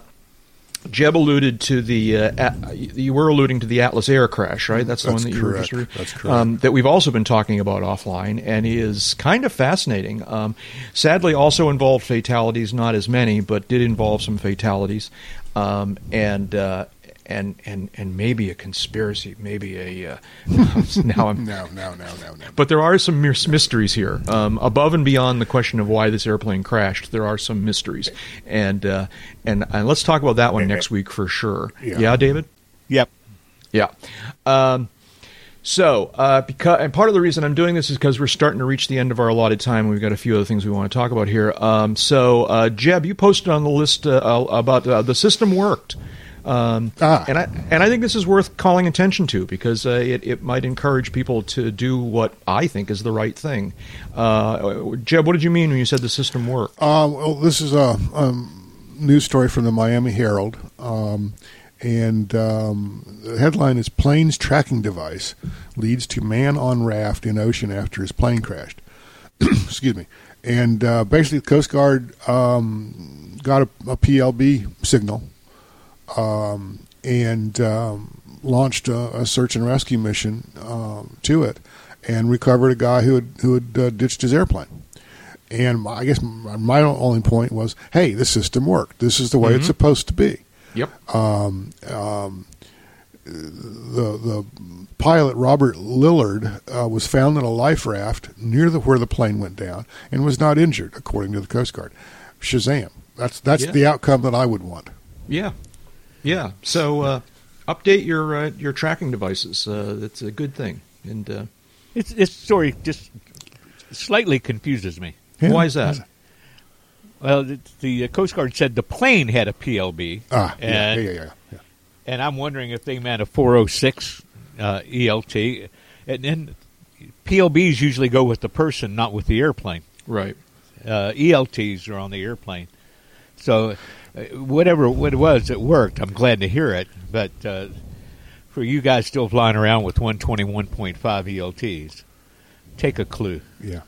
Jeb alluded to the uh, a- you were alluding to the Atlas Air crash, right? That's the That's one that you were correct. just That's correct. Um, that we've also been talking about offline, and is kind of fascinating. Um, sadly, also involved fatalities, not as many, but did involve some fatalities, um, and. Uh, and, and, and maybe a conspiracy, maybe a uh, now I'm No, no, no, no, no. but there are some mys- mysteries here, um, above and beyond the question of why this airplane crashed. There are some mysteries, and uh, and and let's talk about that one next week for sure. Yeah. David. Yep. Yeah. Um, so, uh, because and part of the reason I'm doing this is because we're starting to reach the end of our allotted time. We've got a few other things we want to talk about here. Um, so, uh, Jeb, you posted on the list uh, uh, about uh, the system worked. Um, Ah. and I and I think this is worth calling attention to because uh, it, it might encourage people to do what I think is the right thing. Uh, Jeb, what did you mean when you said the system worked? Uh, well, this is a um, news story from the Miami Herald, um, and um, the headline is "Plane's tracking device leads to man on raft in ocean after his plane crashed." Excuse me. And uh, basically, the Coast Guard um, got a, a PLB signal um, and um, launched a, a search and rescue mission um, to it, and recovered a guy who had who had uh, ditched his airplane. And my- I guess my my only point was, hey, the system worked. This is the way it's supposed to be. Yep. Um, um, the the pilot Robert Lillard uh, was found in a life raft near the where the plane went down and was not injured, according to the Coast Guard. Shazam! That's that's Yeah. the outcome that I would want. Yeah, yeah. So uh, update your uh, your tracking devices. Uh, that's a good thing. And uh, It's, this story just slightly confuses me. Yeah. why is that? Well, the, the Coast Guard said the plane had a PLB, Ah, yeah, and, yeah, yeah, yeah, yeah. and I'm wondering if they meant a 406 uh, ELT. And then PLBs usually go with the person, not with the airplane. Right. Uh, ELTs are on the airplane. So uh, whatever it was, it worked. I'm glad to hear it. But uh, for you guys still flying around with 121.5 ELTs, take a clue. yeah.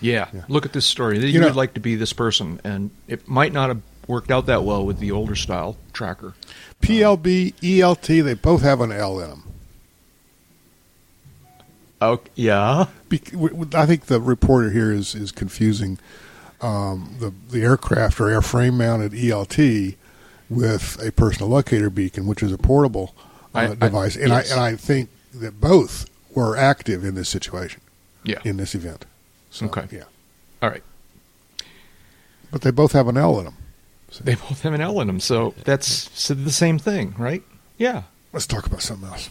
Yeah. Yeah. Look at this story. You, You know- would like to be this person, and it might not have worked out that well with the older style tracker. PLB, ELT, they both have an L in them. Oh, yeah. Be- w- w- I think the reporter here is is confusing um, the the aircraft or airframe mounted ELT with a personal locator beacon, which is a portable uh, I- I- device, and yes. I and I think that both were active in this situation Yeah. in this event. So, Okay. yeah, All right. but they both have an L in them. They both have an L in them, so that's so the same thing, right? Yeah. Let's talk about something else.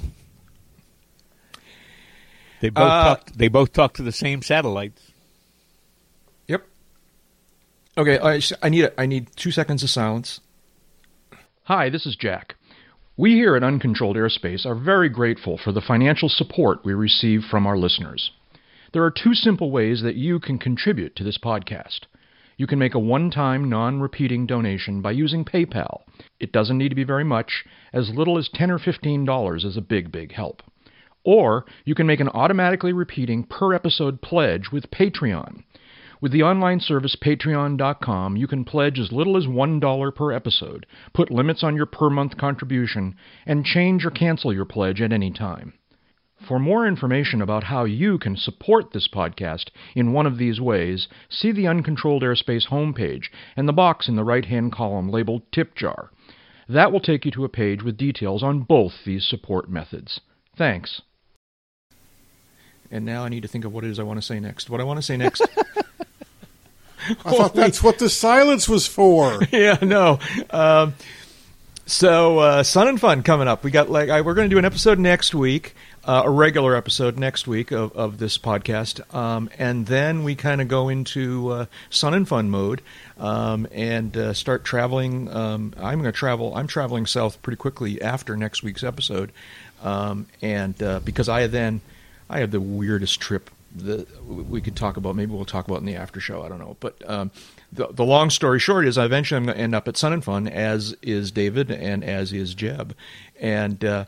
They both Uh, talk, they both talk to the same satellites. Okay, I, I need a, I need two seconds of silence. Hi, this is Jack. We here at Uncontrolled Airspace are very grateful for the financial support we receive from our listeners. There are two simple ways that you can contribute to this podcast. You can make a one time, non repeating donation by using PayPal. It doesn't need to be very much, as little as 10 or $15 is a big, big help. Or you can make an automatically repeating per episode pledge with Patreon. With the online service patreon.com, you can pledge as little as $1 per episode, put limits on your per month contribution, and change or cancel your pledge at any time. For more information about how you can support this podcast in one of these ways, see the Uncontrolled Airspace homepage and the box in the right hand column labeled Tip Jar. That will take you to a page with details on both these support methods. Thanks. And now I need to think of what it is I want to say next. What I want to say next. I thought that's what the silence was for. yeah, no. Um, so, uh, Sun and Fun coming up. We got like I, we're going to do an episode next week, uh, a regular episode next week of, of this podcast, um, and then we kind of go into uh, Sun and Fun mode um, and uh, start traveling. Um, I'm going to travel. I'm traveling south pretty quickly after next week's episode, um, and uh, because I then I have the weirdest trip that we could talk about. Maybe we'll talk about in the after show. I don't know. But um, the the long story short is, I eventually I'm going to end up at Sun and Fun, as is David and as is Jeb, and uh,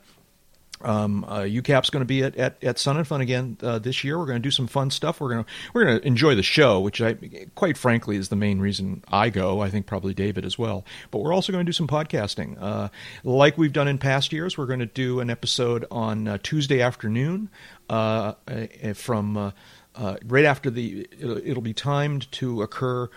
Um, uh, UCAP's going to be at, at, at Sun and Fun again uh, this year. We're going to do some fun stuff. We're going to we're going to enjoy the show, which I quite frankly is the main reason I go. I think probably David as well. But we're also going to do some podcasting, uh, like we've done in past years. We're going to do an episode on uh, Tuesday afternoon uh, uh, from. Uh, right after the it'll, it'll, be timed to occur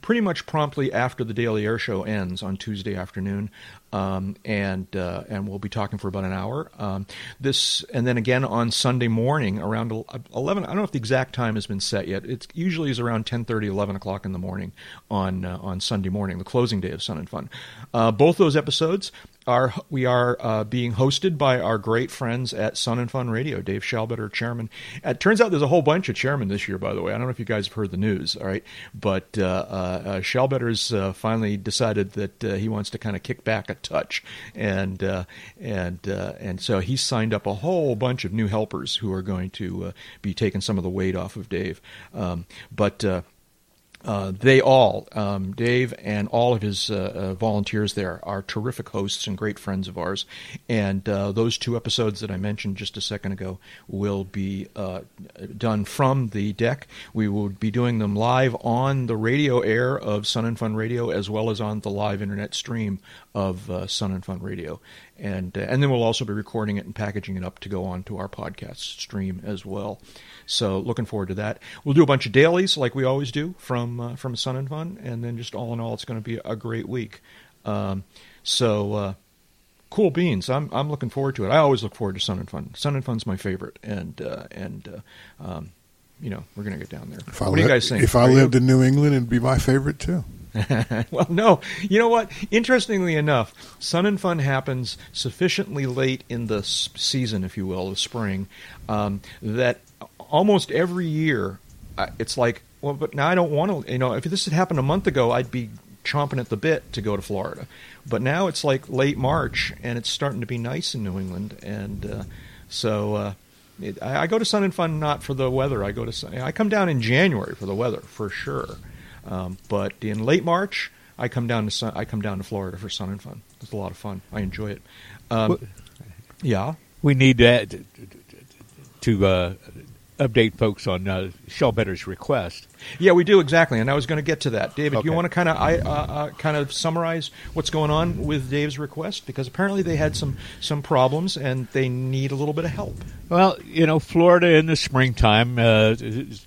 pretty much promptly after the daily air show ends on Tuesday afternoon um, and uh, and we'll be talking for about an hour. Um, this and then again on Sunday morning around eleven. I don't know if the exact time has been set yet. It usually is around 10:30, 11 o'clock in the morning on uh, on Sunday morning, the closing day of Sun and Fun. Uh, both those episodes are we are uh, being hosted by our great friends at Sun and Fun Radio, Dave Schallbetter, chairman. It turns out there's a whole bunch of chairmen this year, by the way. I don't know if you guys have heard the news, all right, but uh, uh, Schallbetter's uh, finally decided that uh, he wants to kind of kick back a touch, and uh, and uh, and so he's signed up a whole bunch of new helpers who are going to uh, be taking some of the weight off of Dave. Um, but uh, they all, um, Dave and all of his uh, uh, volunteers there, are terrific hosts and great friends of ours. And uh, those two episodes that I mentioned just a second ago will be uh, done from the deck. We will be doing them live on the radio air of Sun and Fun Radio as well as on the live internet stream of Sun and Fun Radio, and and then we'll also be recording it and packaging it up to go on to our podcast stream as well. So looking forward to that. We'll do a bunch of dailies like we always do from uh, from Sun and Fun, and then just all in all, it's going to be a great week. Um, so uh, cool beans. I'm I'm looking forward to it. I always look forward to Sun and Fun. Sun and Fun's my favorite, and uh, and uh, um, you know we're going to get down there. If what I do you guys think? If I Are you- lived in New England, it'd be my favorite too. well, no. You know what? Interestingly enough, Sun and Fun happens sufficiently late in the s- season, if you will, the spring, um, that almost every year it's like, well, but now I don't want to. You know, if this had happened a month ago, I'd be chomping at the bit to go to Florida. But now it's like late March, and it's starting to be nice in New England, and uh, so. Uh, it, I, I go to Sun and Fun not for the weather. I go to Sun, I come down in January for the weather for sure. Um, but in late March, I come down to sun, I come down to Florida for Sun and Fun. It's a lot of fun. I enjoy it. Um, yeah. We need to, to uh, update folks on uh, Schallbetter's request. Yeah, we do exactly, and I was going to get to that. David, Okay. you want to kind of I uh, uh, kind of summarize what's going on with Dave's request because apparently they had some some problems and they need a little bit of help. Well, you know, Florida in the springtime uh,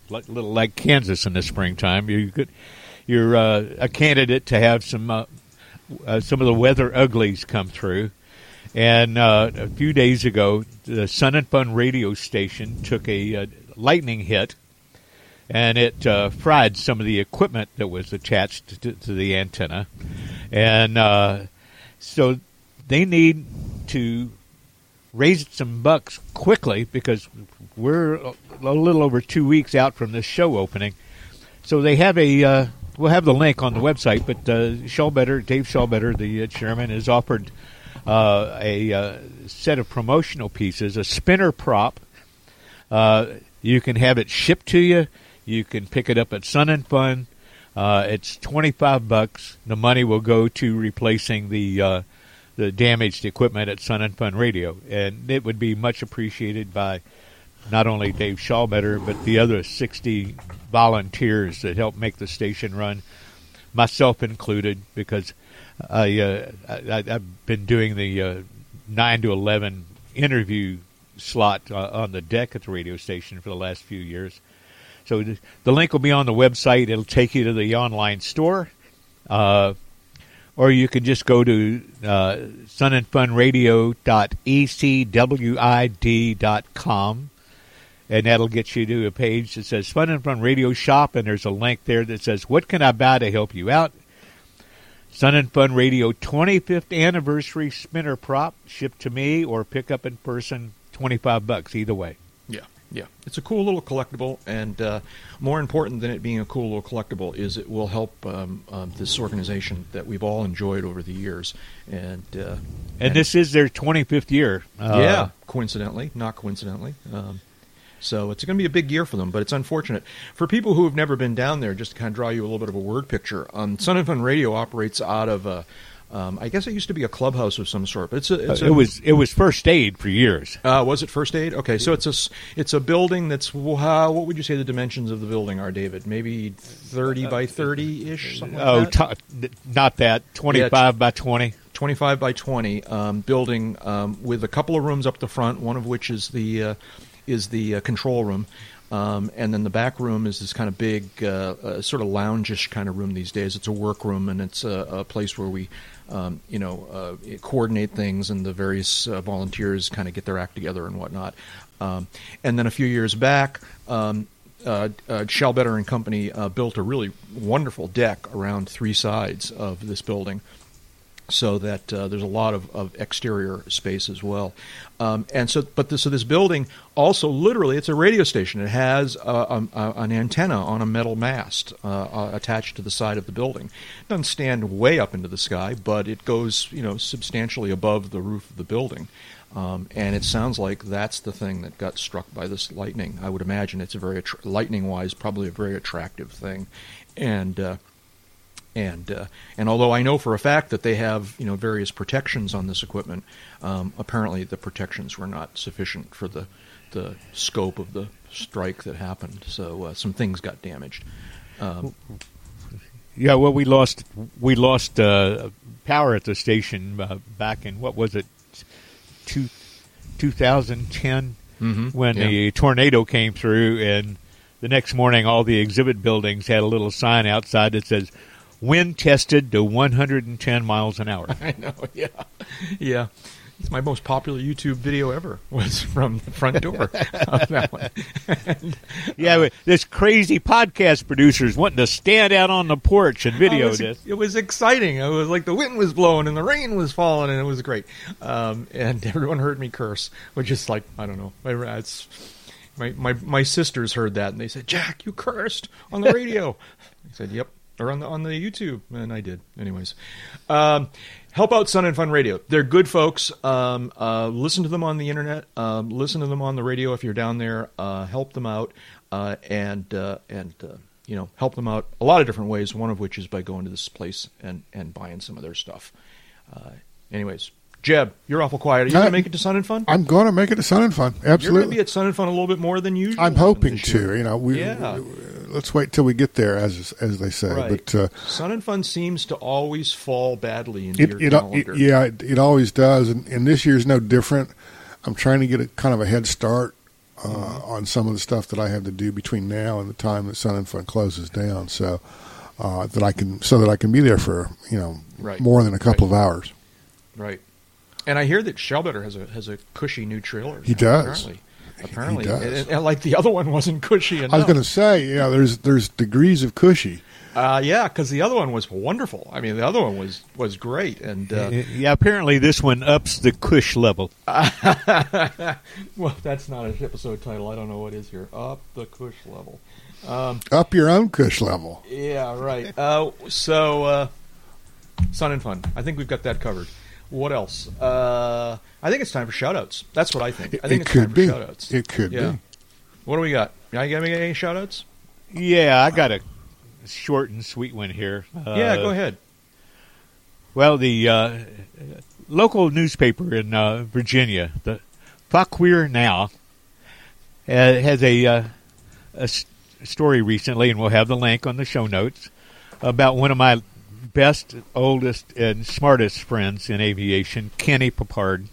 like, a little like Kansas in the springtime. You could, you're uh, a candidate to have some uh, uh, some of the weather uglies come through. And uh, a few days ago, the Sun and Fun radio station took a uh, lightning hit, and it uh, fried some of the equipment that was attached to, to the antenna. And uh, so they need to raise some bucks quickly because we're a little over two weeks out from this show opening. So they have a. Uh, we'll have the link on the website, but uh, Dave Schallbetter, the uh, chairman, has offered uh, a uh, set of promotional pieces, a spinner prop. You can have it shipped to you. You can pick it up at Sun and Fun. Uh, it's twenty five bucks. The money will go to replacing the uh, the damaged equipment at Sun and Fun Radio, and it would be much appreciated by not only Dave Schallbetter but the other sixty volunteers that help make the station run, myself included, because I, uh, I I've been doing the uh, nine to eleven interview slot uh, on the deck at the radio station for the last few years. So the, link will be on the website. It'll take you to the online store, uh, or you can just go to uh, sunandfunradio.ecwid.com, and that'll get you to a page that says Fun and Fun Radio Shop, and there's a link there that says What can I buy to help you out? Sun and Fun Radio 25th anniversary spinner prop shipped to me or pick up in person, 25 bucks either way. Yeah, yeah. It's a cool little collectible, and uh, more important than it being a cool little collectible is it will help um, um, this organization that we've all enjoyed over the years. And uh, And this is their 25th year. Uh, yeah, coincidentally, not coincidentally. Um, so it's going to be a big year for them, but it's unfortunate for people who have never been down there. Just to kind of draw you a little bit of a word picture, um, Sun and Fun Radio operates out of a, Um, I guess it used to be a clubhouse of some sort. But it's a, it's a it was it was first aid for years. uh, was it first aid? Okay, so it's a it's a building that's how what would you say the dimensions of the building are, David? Maybe thirty by thirty ish, something like oh, that. t- not that twenty five by twenty. 25 by 20 um, building um, with a couple of rooms up the front, one of which is the uh, is the uh, control room, um, and then the back room is this kind of big, uh, uh, sort of loungish kind of room these days. It's a work room, and it's a, a place where we, um, you know, uh, coordinate things, and the various uh, volunteers kind of get their act together and whatnot. Um, and then a few years back. Um, uh, uh, Shellbetter and Company uh, built a really wonderful deck around three sides of this building, so that uh, there's a lot of, of exterior space as well. Um, and so, but this, so this building also literally it's a radio station. It has uh, um, uh, an antenna on a metal mast uh, uh, attached to the side of the building. It doesn't stand way up into the sky, but it goes you know substantially above the roof of the building. Um, and it sounds like that's the thing that got struck by this lightning. I would imagine it's a very lightning-wise, probably a very attractive thing, and uh, and uh, and although I know for a fact that they have you know various protections on this equipment, um, apparently the protections were not sufficient for the the scope of the strike that happened. So uh, some things got damaged. Um, Yeah, well, we lost we lost uh, power at the station uh, back in what was it, two, 2010, Mhm, when yeah. the tornado came through, and the next morning all the exhibit buildings had a little sign outside that says "Wind tested to 110 miles an hour." I know, yeah, yeah. It's my most popular YouTube video ever. Was from the front door of that one. And, yeah, but this crazy podcast producers wanting to stand out on the porch and video was, this. It was exciting. It was like the wind was blowing and the rain was falling, and it was great. Um, and everyone heard me curse, which is like I don't know. It's my my my sisters heard that and they said, "Jack, you cursed on the radio." I said, "Yep." Or on the on the YouTube, and I did. Anyways, um, help out Sun and Fun Radio. They're good folks. Um, uh, listen to them on the internet. Um, listen to them on the radio if you're down there. Uh, help them out, uh, and uh, and uh, you know help them out a lot of different ways. One of which is by going to this place and and buying some of their stuff. Uh, anyways, Jeb, you're awful quiet. Are you I- gonna make it to Sun and Fun? I'm going to make it to Sun and Fun. Absolutely. You're going to Absolutely. be at Sun and Fun a little bit more than usual. I'm hoping year. to. You know, we, Yeah. we- let's wait till we get there, as as they say. Right. But uh, Sun and Fun seems to always fall badly into it, your it, it calendar. yeah, it, it always does, and, and this year's no different. I'm trying to get a kind of a head start uh, Mm-hmm. on some of the stuff that I have to do between now and the time that Sun and Fun closes down, so uh, that I can so that I can be there for you know Right. more than a couple of hours. Right. And I hear that Shellbetter has a has a cushy new trailer. He now, does. Apparently, apparently, does. And, and like the other one wasn't cushy enough. I was going to say, yeah, there's there's degrees of cushy. uh, yeah, because the other one was wonderful. I mean, the other one was was great, and uh, yeah, apparently this one ups the cush level. well, that's not an episode title. I don't know what is here. Up the cush level. Up your own cush level. Yeah, right. Uh, so, uh, Sun and Fun. I think we've got that covered. What else? Uh, I think it's time for shoutouts. That's what I think. I think it it's could time be. for shoutouts. It could yeah. be. What do we got? I got any shoutouts? Yeah, I got a short and sweet one here. Uh, yeah, go ahead. Well, the uh, local newspaper in uh, Virginia, the Fauquier Now, uh, has a, uh, a s- story recently, and we'll have the link on the show notes about one of my best, oldest, and smartest friends in aviation, Kenny Papard.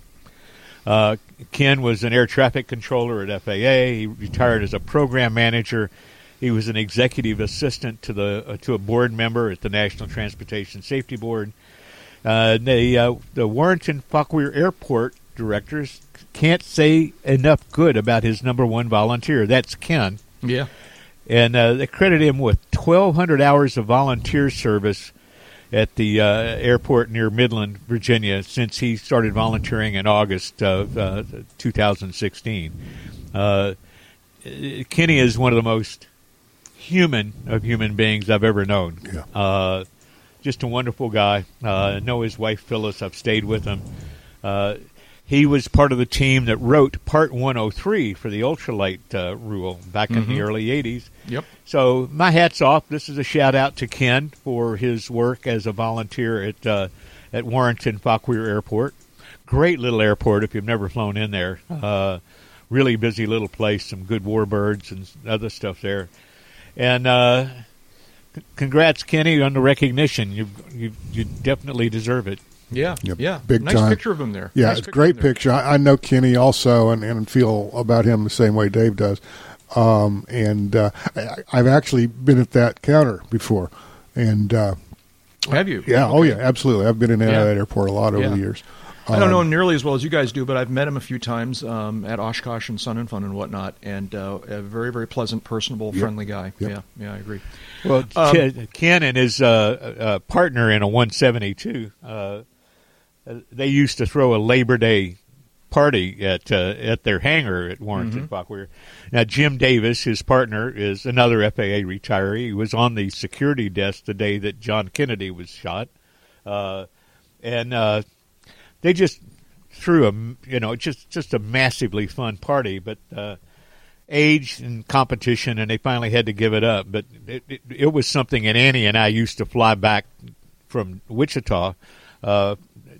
Uh, Ken was an air traffic controller at FAA. He retired as a program manager. He was an executive assistant to the uh, to a board member at the National Transportation Safety Board. Uh, the uh, the Warrenton Fauquier Airport directors can't say enough good about his number one volunteer. That's Ken, Yeah. and uh, they credit him with 1,200 hours of volunteer service at the uh, airport near Midland, Virginia, since he started volunteering in August of uh, 2016. Uh, Kenny is one of the most human of human beings I've ever known. Yeah. Uh, just a wonderful guy. Uh, I know his wife Phyllis. I've stayed with him. He was part of the team that wrote Part 103 for the ultralight uh, rule back in the early 80s. Yep. So my hat's off. This is a shout out to Ken for his work as a volunteer at uh, at Warrenton Fauquier Airport. Great little airport if you've never flown in there. Uh, really busy little place, some good warbirds and other stuff there. And uh, c- congrats, Kenny, on the recognition. You you you definitely deserve it. Yeah, Yep, yeah. big nice time. picture of him there. Yeah, Nice it's picture great of him there. picture. I, I know Kenny also, and, and feel about him the same way Dave does. Um, and uh, I, I've actually been at that counter before, and uh, Have you? yeah, oh yeah, absolutely. I've been in and Yeah. that airport a lot over Yeah. the years. I don't know Um, nearly as well as you guys do, but I've met him a few times um, at Oshkosh and Sun and Fun and whatnot, and uh, a very, very pleasant, personable, Yep. friendly guy. Yep. Yeah, yeah, I agree. Well, Um, Ken Ken and his uh, uh, partner in a 172, uh, uh, they used to throw a Labor Day party at uh, at their hangar at Warrenton Fauquier. Now, Jim Davis, his partner, is another FAA retiree. He was on the security desk the day that John Kennedy was shot, uh, and uh, they just threw a you know just just a massively fun party, but. Uh, age and competition, and they finally had to give it up. But it, it, it was something, and Annie and I used to fly back from Wichita.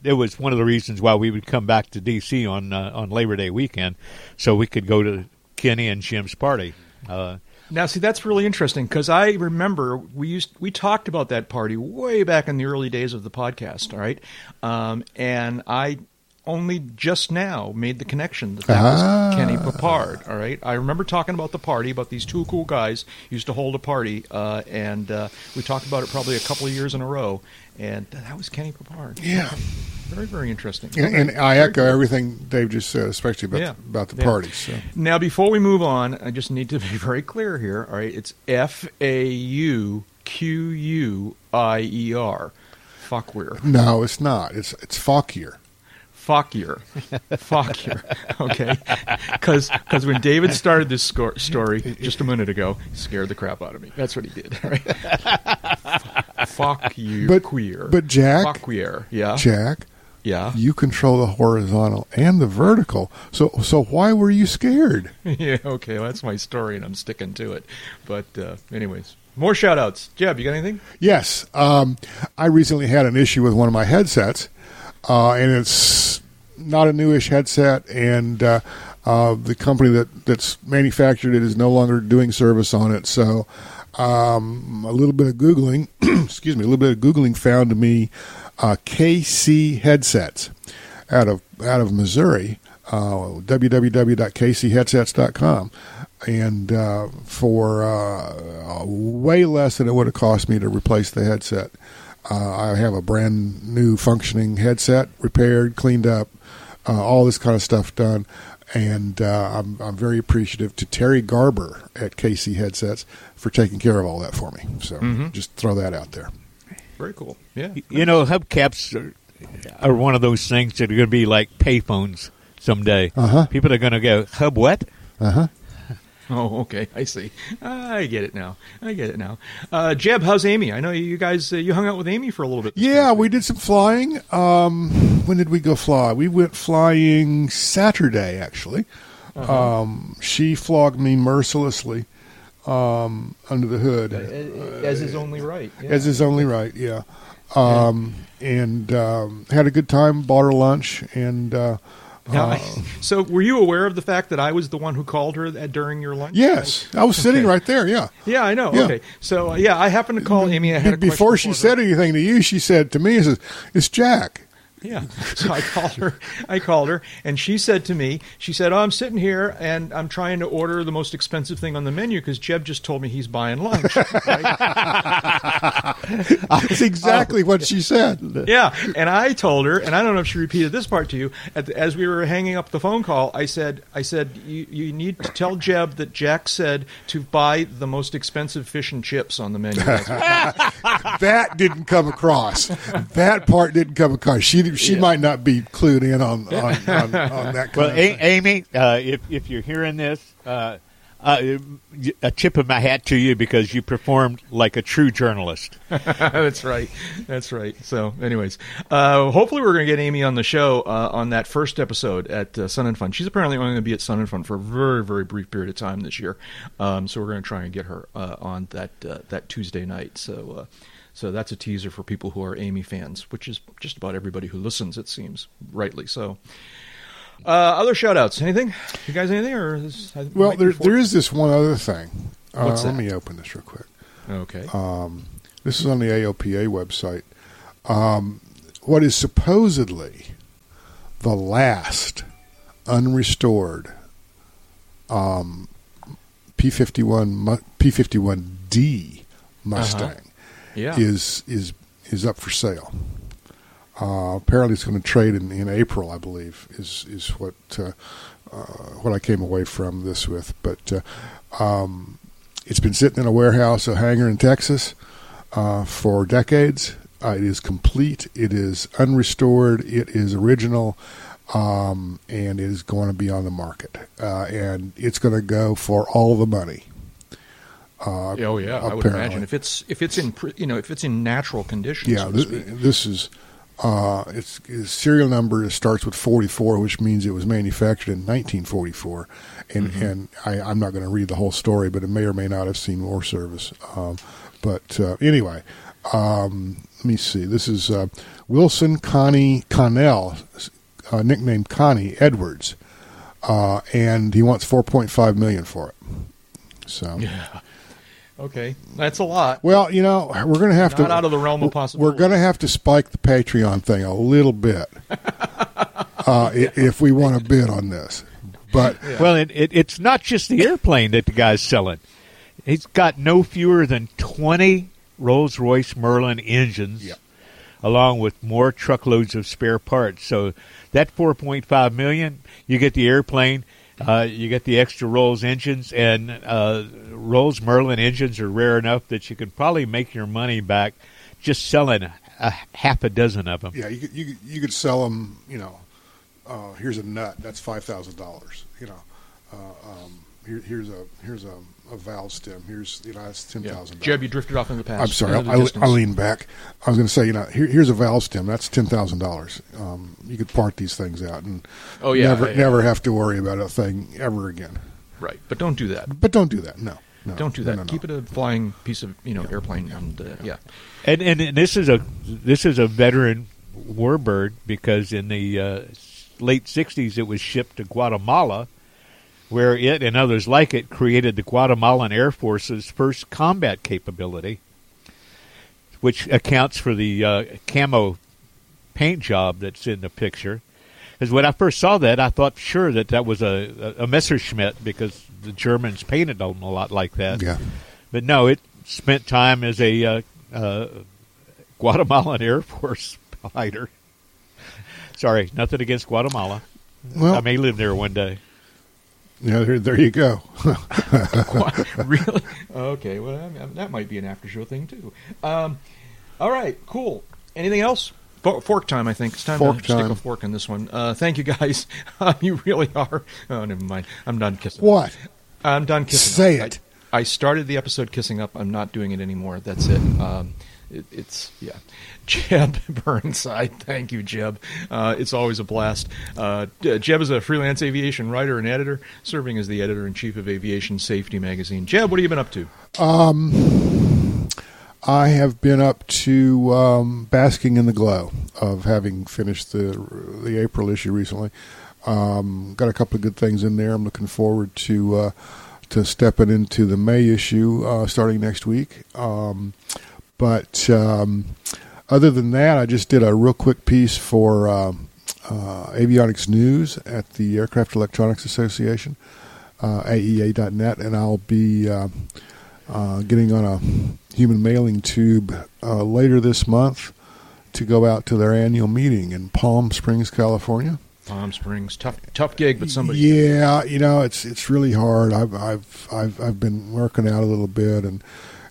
It was one of the reasons why we would come back to D.C. on uh, on Labor Day weekend, so we could go to Kenny and Jim's party. Uh, Now, see, that's really interesting because I remember we used we talked about that party way back in the early days of the podcast. All right, um, and I only just now made the connection that that Ah. was Kenny Papard. All right, I remember talking about the party about these two cool guys used to hold a party, uh, and uh, we talked about it probably a couple of years in a row, and that was Kenny Papard. Yeah. very very interesting. And, and I echo everything Dave just said, especially about Yeah. the, about the Yeah. parties. So. Now, before we move on, I just need to be very clear here. All right, it's F A U Q U I E R, Fuckweir, No, it's not. It's it's Fauquier. Fuckier, Fuckier. Okay, because when David started this sco- story just a minute ago, he scared the crap out of me. That's what he did. All right, fuck you, But- queer. but Jack- Fuckweir. Yeah, Jack, yeah, you control the horizontal and the vertical. So so why were you scared? yeah. Okay, well, that's my story, and I'm sticking to it. But uh, anyways, more shout outs. Jeb, you got anything? Yes, um, I recently had an issue with one of my headsets, uh, and it's not a newish headset, and uh, uh, the company that that's manufactured it is no longer doing service on it. So, um, a little bit of googling, excuse me, a little bit of googling found me uh, KC headsets out of out of Missouri. Uh, www.kcheadsets.com and uh, for uh, way less than it would have cost me to replace the headset. Uh, I have a brand new functioning headset, repaired, cleaned up, uh, all this kind of stuff done, and uh, I'm, I'm very appreciative to Terry Garber at KC Headsets for taking care of all that for me. So just throw that out there. Very cool. Yeah. you know, hubcaps are, are one of those things that are going to be like payphones someday. Uh-huh. People are going to go, hub what? Uh huh. Oh, okay. I see. I get it now. I get it now. Uh, Jeb, how's Amy? I know you guys uh, you hung out with Amy for a little bit. Yeah, we did some flying. Um, when did we go fly? We went flying Saturday, actually. Um, she flogged me mercilessly um, under the hood, as is only right. Yeah. as is only right. Yeah, um, and um, had a good time. Bought her lunch, and uh, Now, uh, so, were you aware of the fact that I was the one who called her that during your lunch? yes, I was sitting Okay. right there. Yeah. Yeah, I know. Yeah. Okay. So, uh, yeah, I happened to call Amy. I had Before she question for her. said anything to you, she said to me, "Says it's Jack." Yeah. So I called her. I called her, and she said to me, she said, "Oh, I'm sitting here and I'm trying to order the most expensive thing on the menu because Jeb just told me he's buying lunch." Right? That's exactly what she said. yeah. And I told her, and I don't know if she repeated this part to you, at the, as we were hanging up the phone call, I said, "I said you, you need to tell Jeb that Jack said to buy the most expensive fish and chips on the menu." that didn't come across. That part didn't come across. She she might not be clued in on on, on, on that. Kind Well, of a- Amy, uh, if if you're hearing this, uh, uh, a tip of my hat to you because you performed like a true journalist. That's right. That's right. So, anyways, uh, hopefully we're going to get Amy on the show uh, on that first episode at uh, Sun and Fun. She's apparently only going to be at Sun and Fun for a very, very brief period of time this year. Um, so we're going to try and get her uh, on that uh, that Tuesday night. So. So that's a teaser for people who are Amy fans, which is just about everybody who listens, it seems, rightly so. Uh, other shout outs. Anything? You guys anything? Or is, Well, there, there is this one other thing. Uh, Let me open this real quick. Okay. Um, this is on the AOPA website. Um, what is supposedly the last unrestored um, P51 P51D Mustang yeah. is is is up for sale. Uh, apparently, it's going to trade in, in April, I believe, is is what uh, uh, what I came away from this with. But uh, um, it's been sitting in a warehouse, a hangar in Texas, uh, for decades. Uh, it is complete. It is unrestored. It is original, um, and it is going to be on the market. And it's going to go for all the money. Uh, oh yeah, I would imagine if it's if it's in you know if it's in natural condition. Yeah, so this, this is uh, its, its serial number starts with 44, which means it was manufactured in 1944. And Mm-hmm. and I, I'm not going to read the whole story, but it may or may not have seen war service. Um, but uh, anyway, um, let me see. This is uh, Wilson Connie Connell, uh, nicknamed Connie Edwards, uh, and he wants 4.5 million for it. So. Yeah. Okay, that's a lot. Well, you know, we're going to have Not to out of the realm of possibility. We're going to have to spike the Patreon thing a little bit uh, i- if we want to bid on this. But Well, it, it, it's not just the airplane that the guy's selling. He's got no fewer than 20 Rolls Royce Merlin engines, Yeah. along with more truckloads of spare parts. So that 4.5 million, you get the airplane, uh, you get the extra Rolls engines, and uh, Rolls Merlin engines are rare enough that you can probably make your money back just selling a, a half a dozen of them. yeah, you could, you could, you could sell them. You know, uh, here's a nut. That's five thousand dollars. You know, uh, um, here, here's a here's a, a valve stem. Here's you know that's ten Yeah. Jeb, you drifted off in the past. I'm sorry. I, I, distance. I leaned back. I was going to say, you know, here, here's a valve stem. That's ten thousand dollars. Um, you could part these things out and Oh, yeah, never yeah. never have to worry about a thing ever again. Right, but don't do that. But don't do that. No, no Don't do that. no, no. Keep it a flying piece of you know airplane, and uh, yeah. And, and and this is a this is a veteran warbird because in the uh, late '60s it was shipped to Guatemala, where it and others like it created the Guatemalan Air Force's first combat capability, which accounts for the uh, camo paint job that's in the picture. Because when I first saw that, I thought sure that that was a, a, a Messerschmitt because the Germans painted them a lot like that. Yeah. But no, it spent time as a uh, uh, Guatemalan Air Force fighter. Sorry, nothing against Guatemala. Well, I may live there one day. Yeah, there, there you go. really? Okay. Well, I mean, that might be an after show thing too. Um, all right. Cool. Anything else? For- Fork time, I think. It's time Fork to stick a fork in this one. Uh, thank you guys. you really are. Oh, never mind. I'm done kissing. what? I'm done kissing. Say up. it. I, I started the episode kissing up. I'm not doing it anymore. That's it. Um, it it's yeah. Jeb Burnside. Thank you, Jeb. Uh, it's always a blast. Uh, Jeb is a freelance aviation writer and editor, serving as the editor in chief of Aviation Safety magazine. Jeb, what have you been up to? I have been up to um, basking in the glow of having finished the the April issue recently. Um, got a couple of good things in there. I'm looking forward to uh, to stepping into the May issue uh, starting next week. Um, but um, other than that, I just did a real quick piece for um uh, Avionics News at the Aircraft Electronics Association, uh, AEA.net, and I'll be uh, uh, getting on a human mailing tube uh, later this month to go out to their annual meeting in Palm Springs, California. Palm Springs, tough, tough gig, but somebody. Yeah, you know, it's it's really hard. I've I've I've I've been working out a little bit and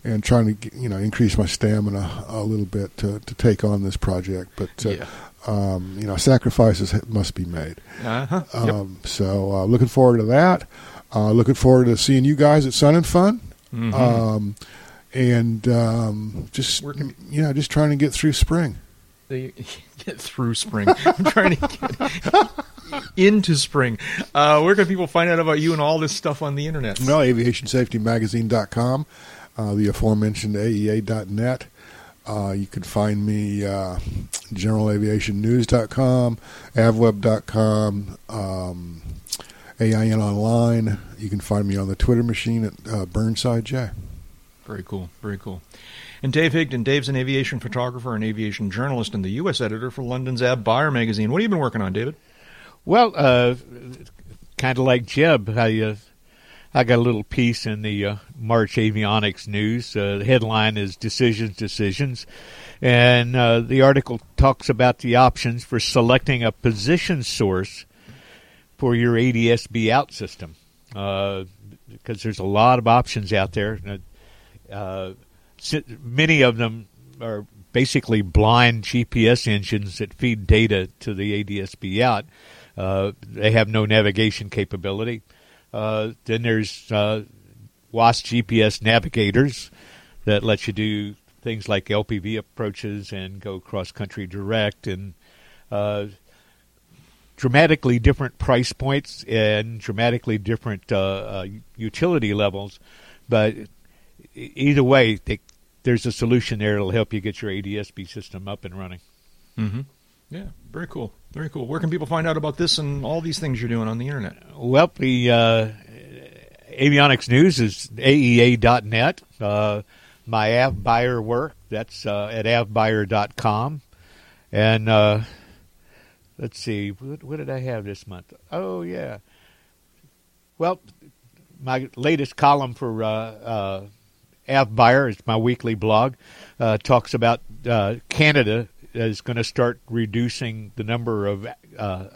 and trying to get, you know increase my stamina a little bit to to take on this project. But uh, Yeah. um, you know, sacrifices must be made. Uh-huh. Yep. Um, So uh, looking forward to that. Uh, looking forward to seeing you guys at Sun and Fun. Mhm. Um, and um, just can- you know, just trying to get through spring. Get through spring. I'm trying to get into spring. Uh, where can people find out about you and all this stuff on the internet? Well, aviationsafetymagazine.com, uh, the aforementioned AEA.net, Uh, you can find me uh, generalaviationnews.com, avweb.com, um, AIN Online. You can find me on the Twitter machine at uh, Burnside J. Very cool. Very cool. And Dave Higdon, Dave's an aviation photographer and aviation journalist and the U.S. editor for London's AvBuyer magazine. What have you been working on, David? Well, uh, kind of like Jeb, I, uh, I got a little piece in the uh, March Avionics News. Uh, the headline is Decisions, Decisions. And uh, the article talks about the options for selecting a position source for your ADSB out system. Uh, because there's a lot of options out there. Uh, many of them are basically blind GPS engines that feed data to the ADSB out. Uh, they have no navigation capability. Uh, then there's uh, WAAS GPS navigators that let you do things like LPV approaches and go cross country direct and uh, dramatically different price points and dramatically different uh, uh, utility levels. But either way, they, there's a solution there that'll help you get your ADSB system up and running. Mm-hmm. Yeah, very cool. Very cool. Where can people find out about this and all these things you're doing on the internet? Well, the uh, avionics news is aea.net. Uh, my avbuyer work, that's uh, at avbuyer.com. And uh, let's see, what, what, did I have this month? Oh, yeah. Well, my latest column for uh, uh AvBuyer is my weekly blog. Uh, talks about uh, Canada is going to start reducing the number of uh,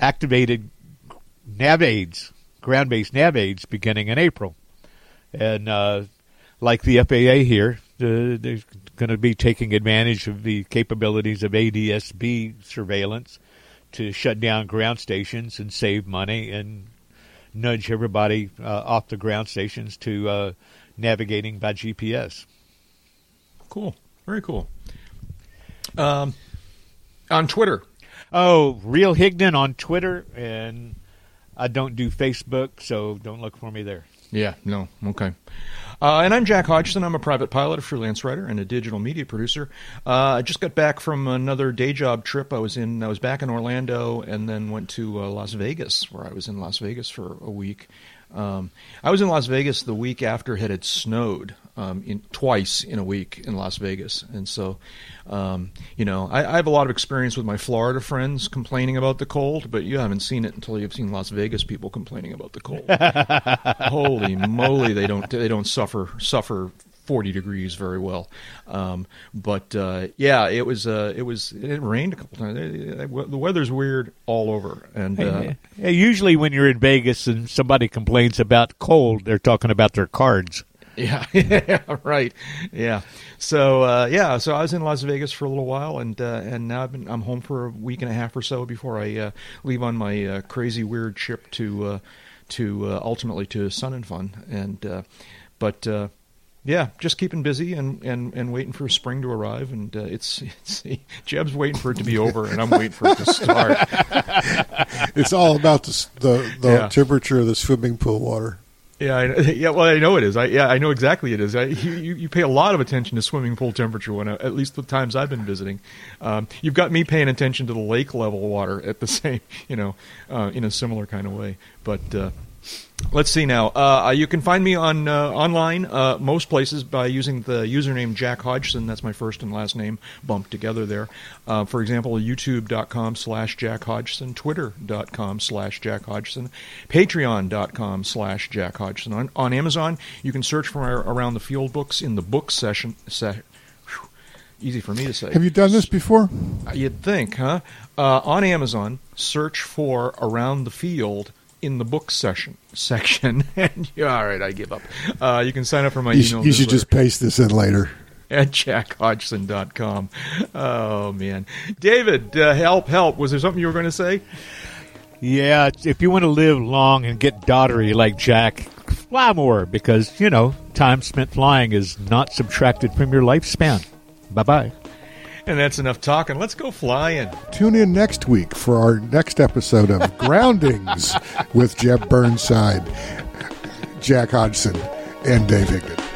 activated nav aids, ground based nav aids, beginning in April. And uh, like the FAA here, uh, they're going to be taking advantage of the capabilities of ADSB surveillance to shut down ground stations and save money and nudge everybody uh, off the ground stations to uh, navigating by GPS. Cool. Very cool. Um, on Twitter. Oh, Real Higdon on Twitter, and I don't do Facebook, so don't look for me there. Yeah, no, okay. Uh, and I'm Jack Hodgson. I'm a private pilot, a freelance writer, and a digital media producer. Uh, I just got back from another day job trip. I was in, I was back in Orlando, and then went to uh, Las Vegas, where I was in Las Vegas for a week. Um, I was in Las Vegas the week after it had snowed um, in, twice in a week in Las Vegas, and so um, you know I, I, have a lot of experience with my Florida friends complaining about the cold, but you haven't seen it until you've seen Las Vegas people complaining about the cold. Holy moly, they don't they don't suffer suffer 40 degrees very well. Um, but uh, yeah, it was uh, it was it rained a couple times. The weather's weird all over. And uh, usually when you're in Vegas and somebody complains about cold, they're talking about their cards. Yeah, yeah, right. Yeah. So uh, yeah, so I was in Las Vegas for a little while, and uh, and now I've been I'm home for a week and a half or so before I uh, leave on my uh, crazy weird trip to uh, to uh, ultimately to Sun and Fun, and but yeah, just keeping busy and, and, and waiting for spring to arrive, and uh, it's, it's Jeb's waiting for it to be over, and I'm waiting for it to start. it's all about the the, the yeah. temperature of the swimming pool water. Yeah, I, yeah. Well, I know it is. I yeah, I know exactly it is. I, you you pay a lot of attention to swimming pool temperature when at least the times I've been visiting. Um, you've got me paying attention to the lake level water at the same, you know, uh, in a similar kind of way. But uh, Let's see now. Uh, you can find me on uh, online uh, most places by using the username Jack Hodgson. That's my first and last name bumped together there. Uh, for example, YouTube.com slash Jack Hodgson, Twitter.com slash Jack Hodgson, Patreon.com slash Jack Hodgson. On, on, Amazon, you can search for our Around the Field books in the book session. Se- easy for me to say. Have you done this before? Uh, you'd think, huh? Uh, on Amazon, search for Around the Field in the book session section. and yeah, all right, I give up. Uh, you can sign up for my you email. Sh- you should just paste this in later. At jackhodgson.com. Oh, man. David, uh, help, help. Was there something you were going to say? Yeah, if you want to live long and get dottery like Jack, fly more because, you know, time spent flying is not subtracted from your lifespan. Bye bye. And that's enough talking. Let's go flying. Tune in next week for our next episode of Groundings with Jeb Burnside, Jack Hodgson, and Dave Higdon.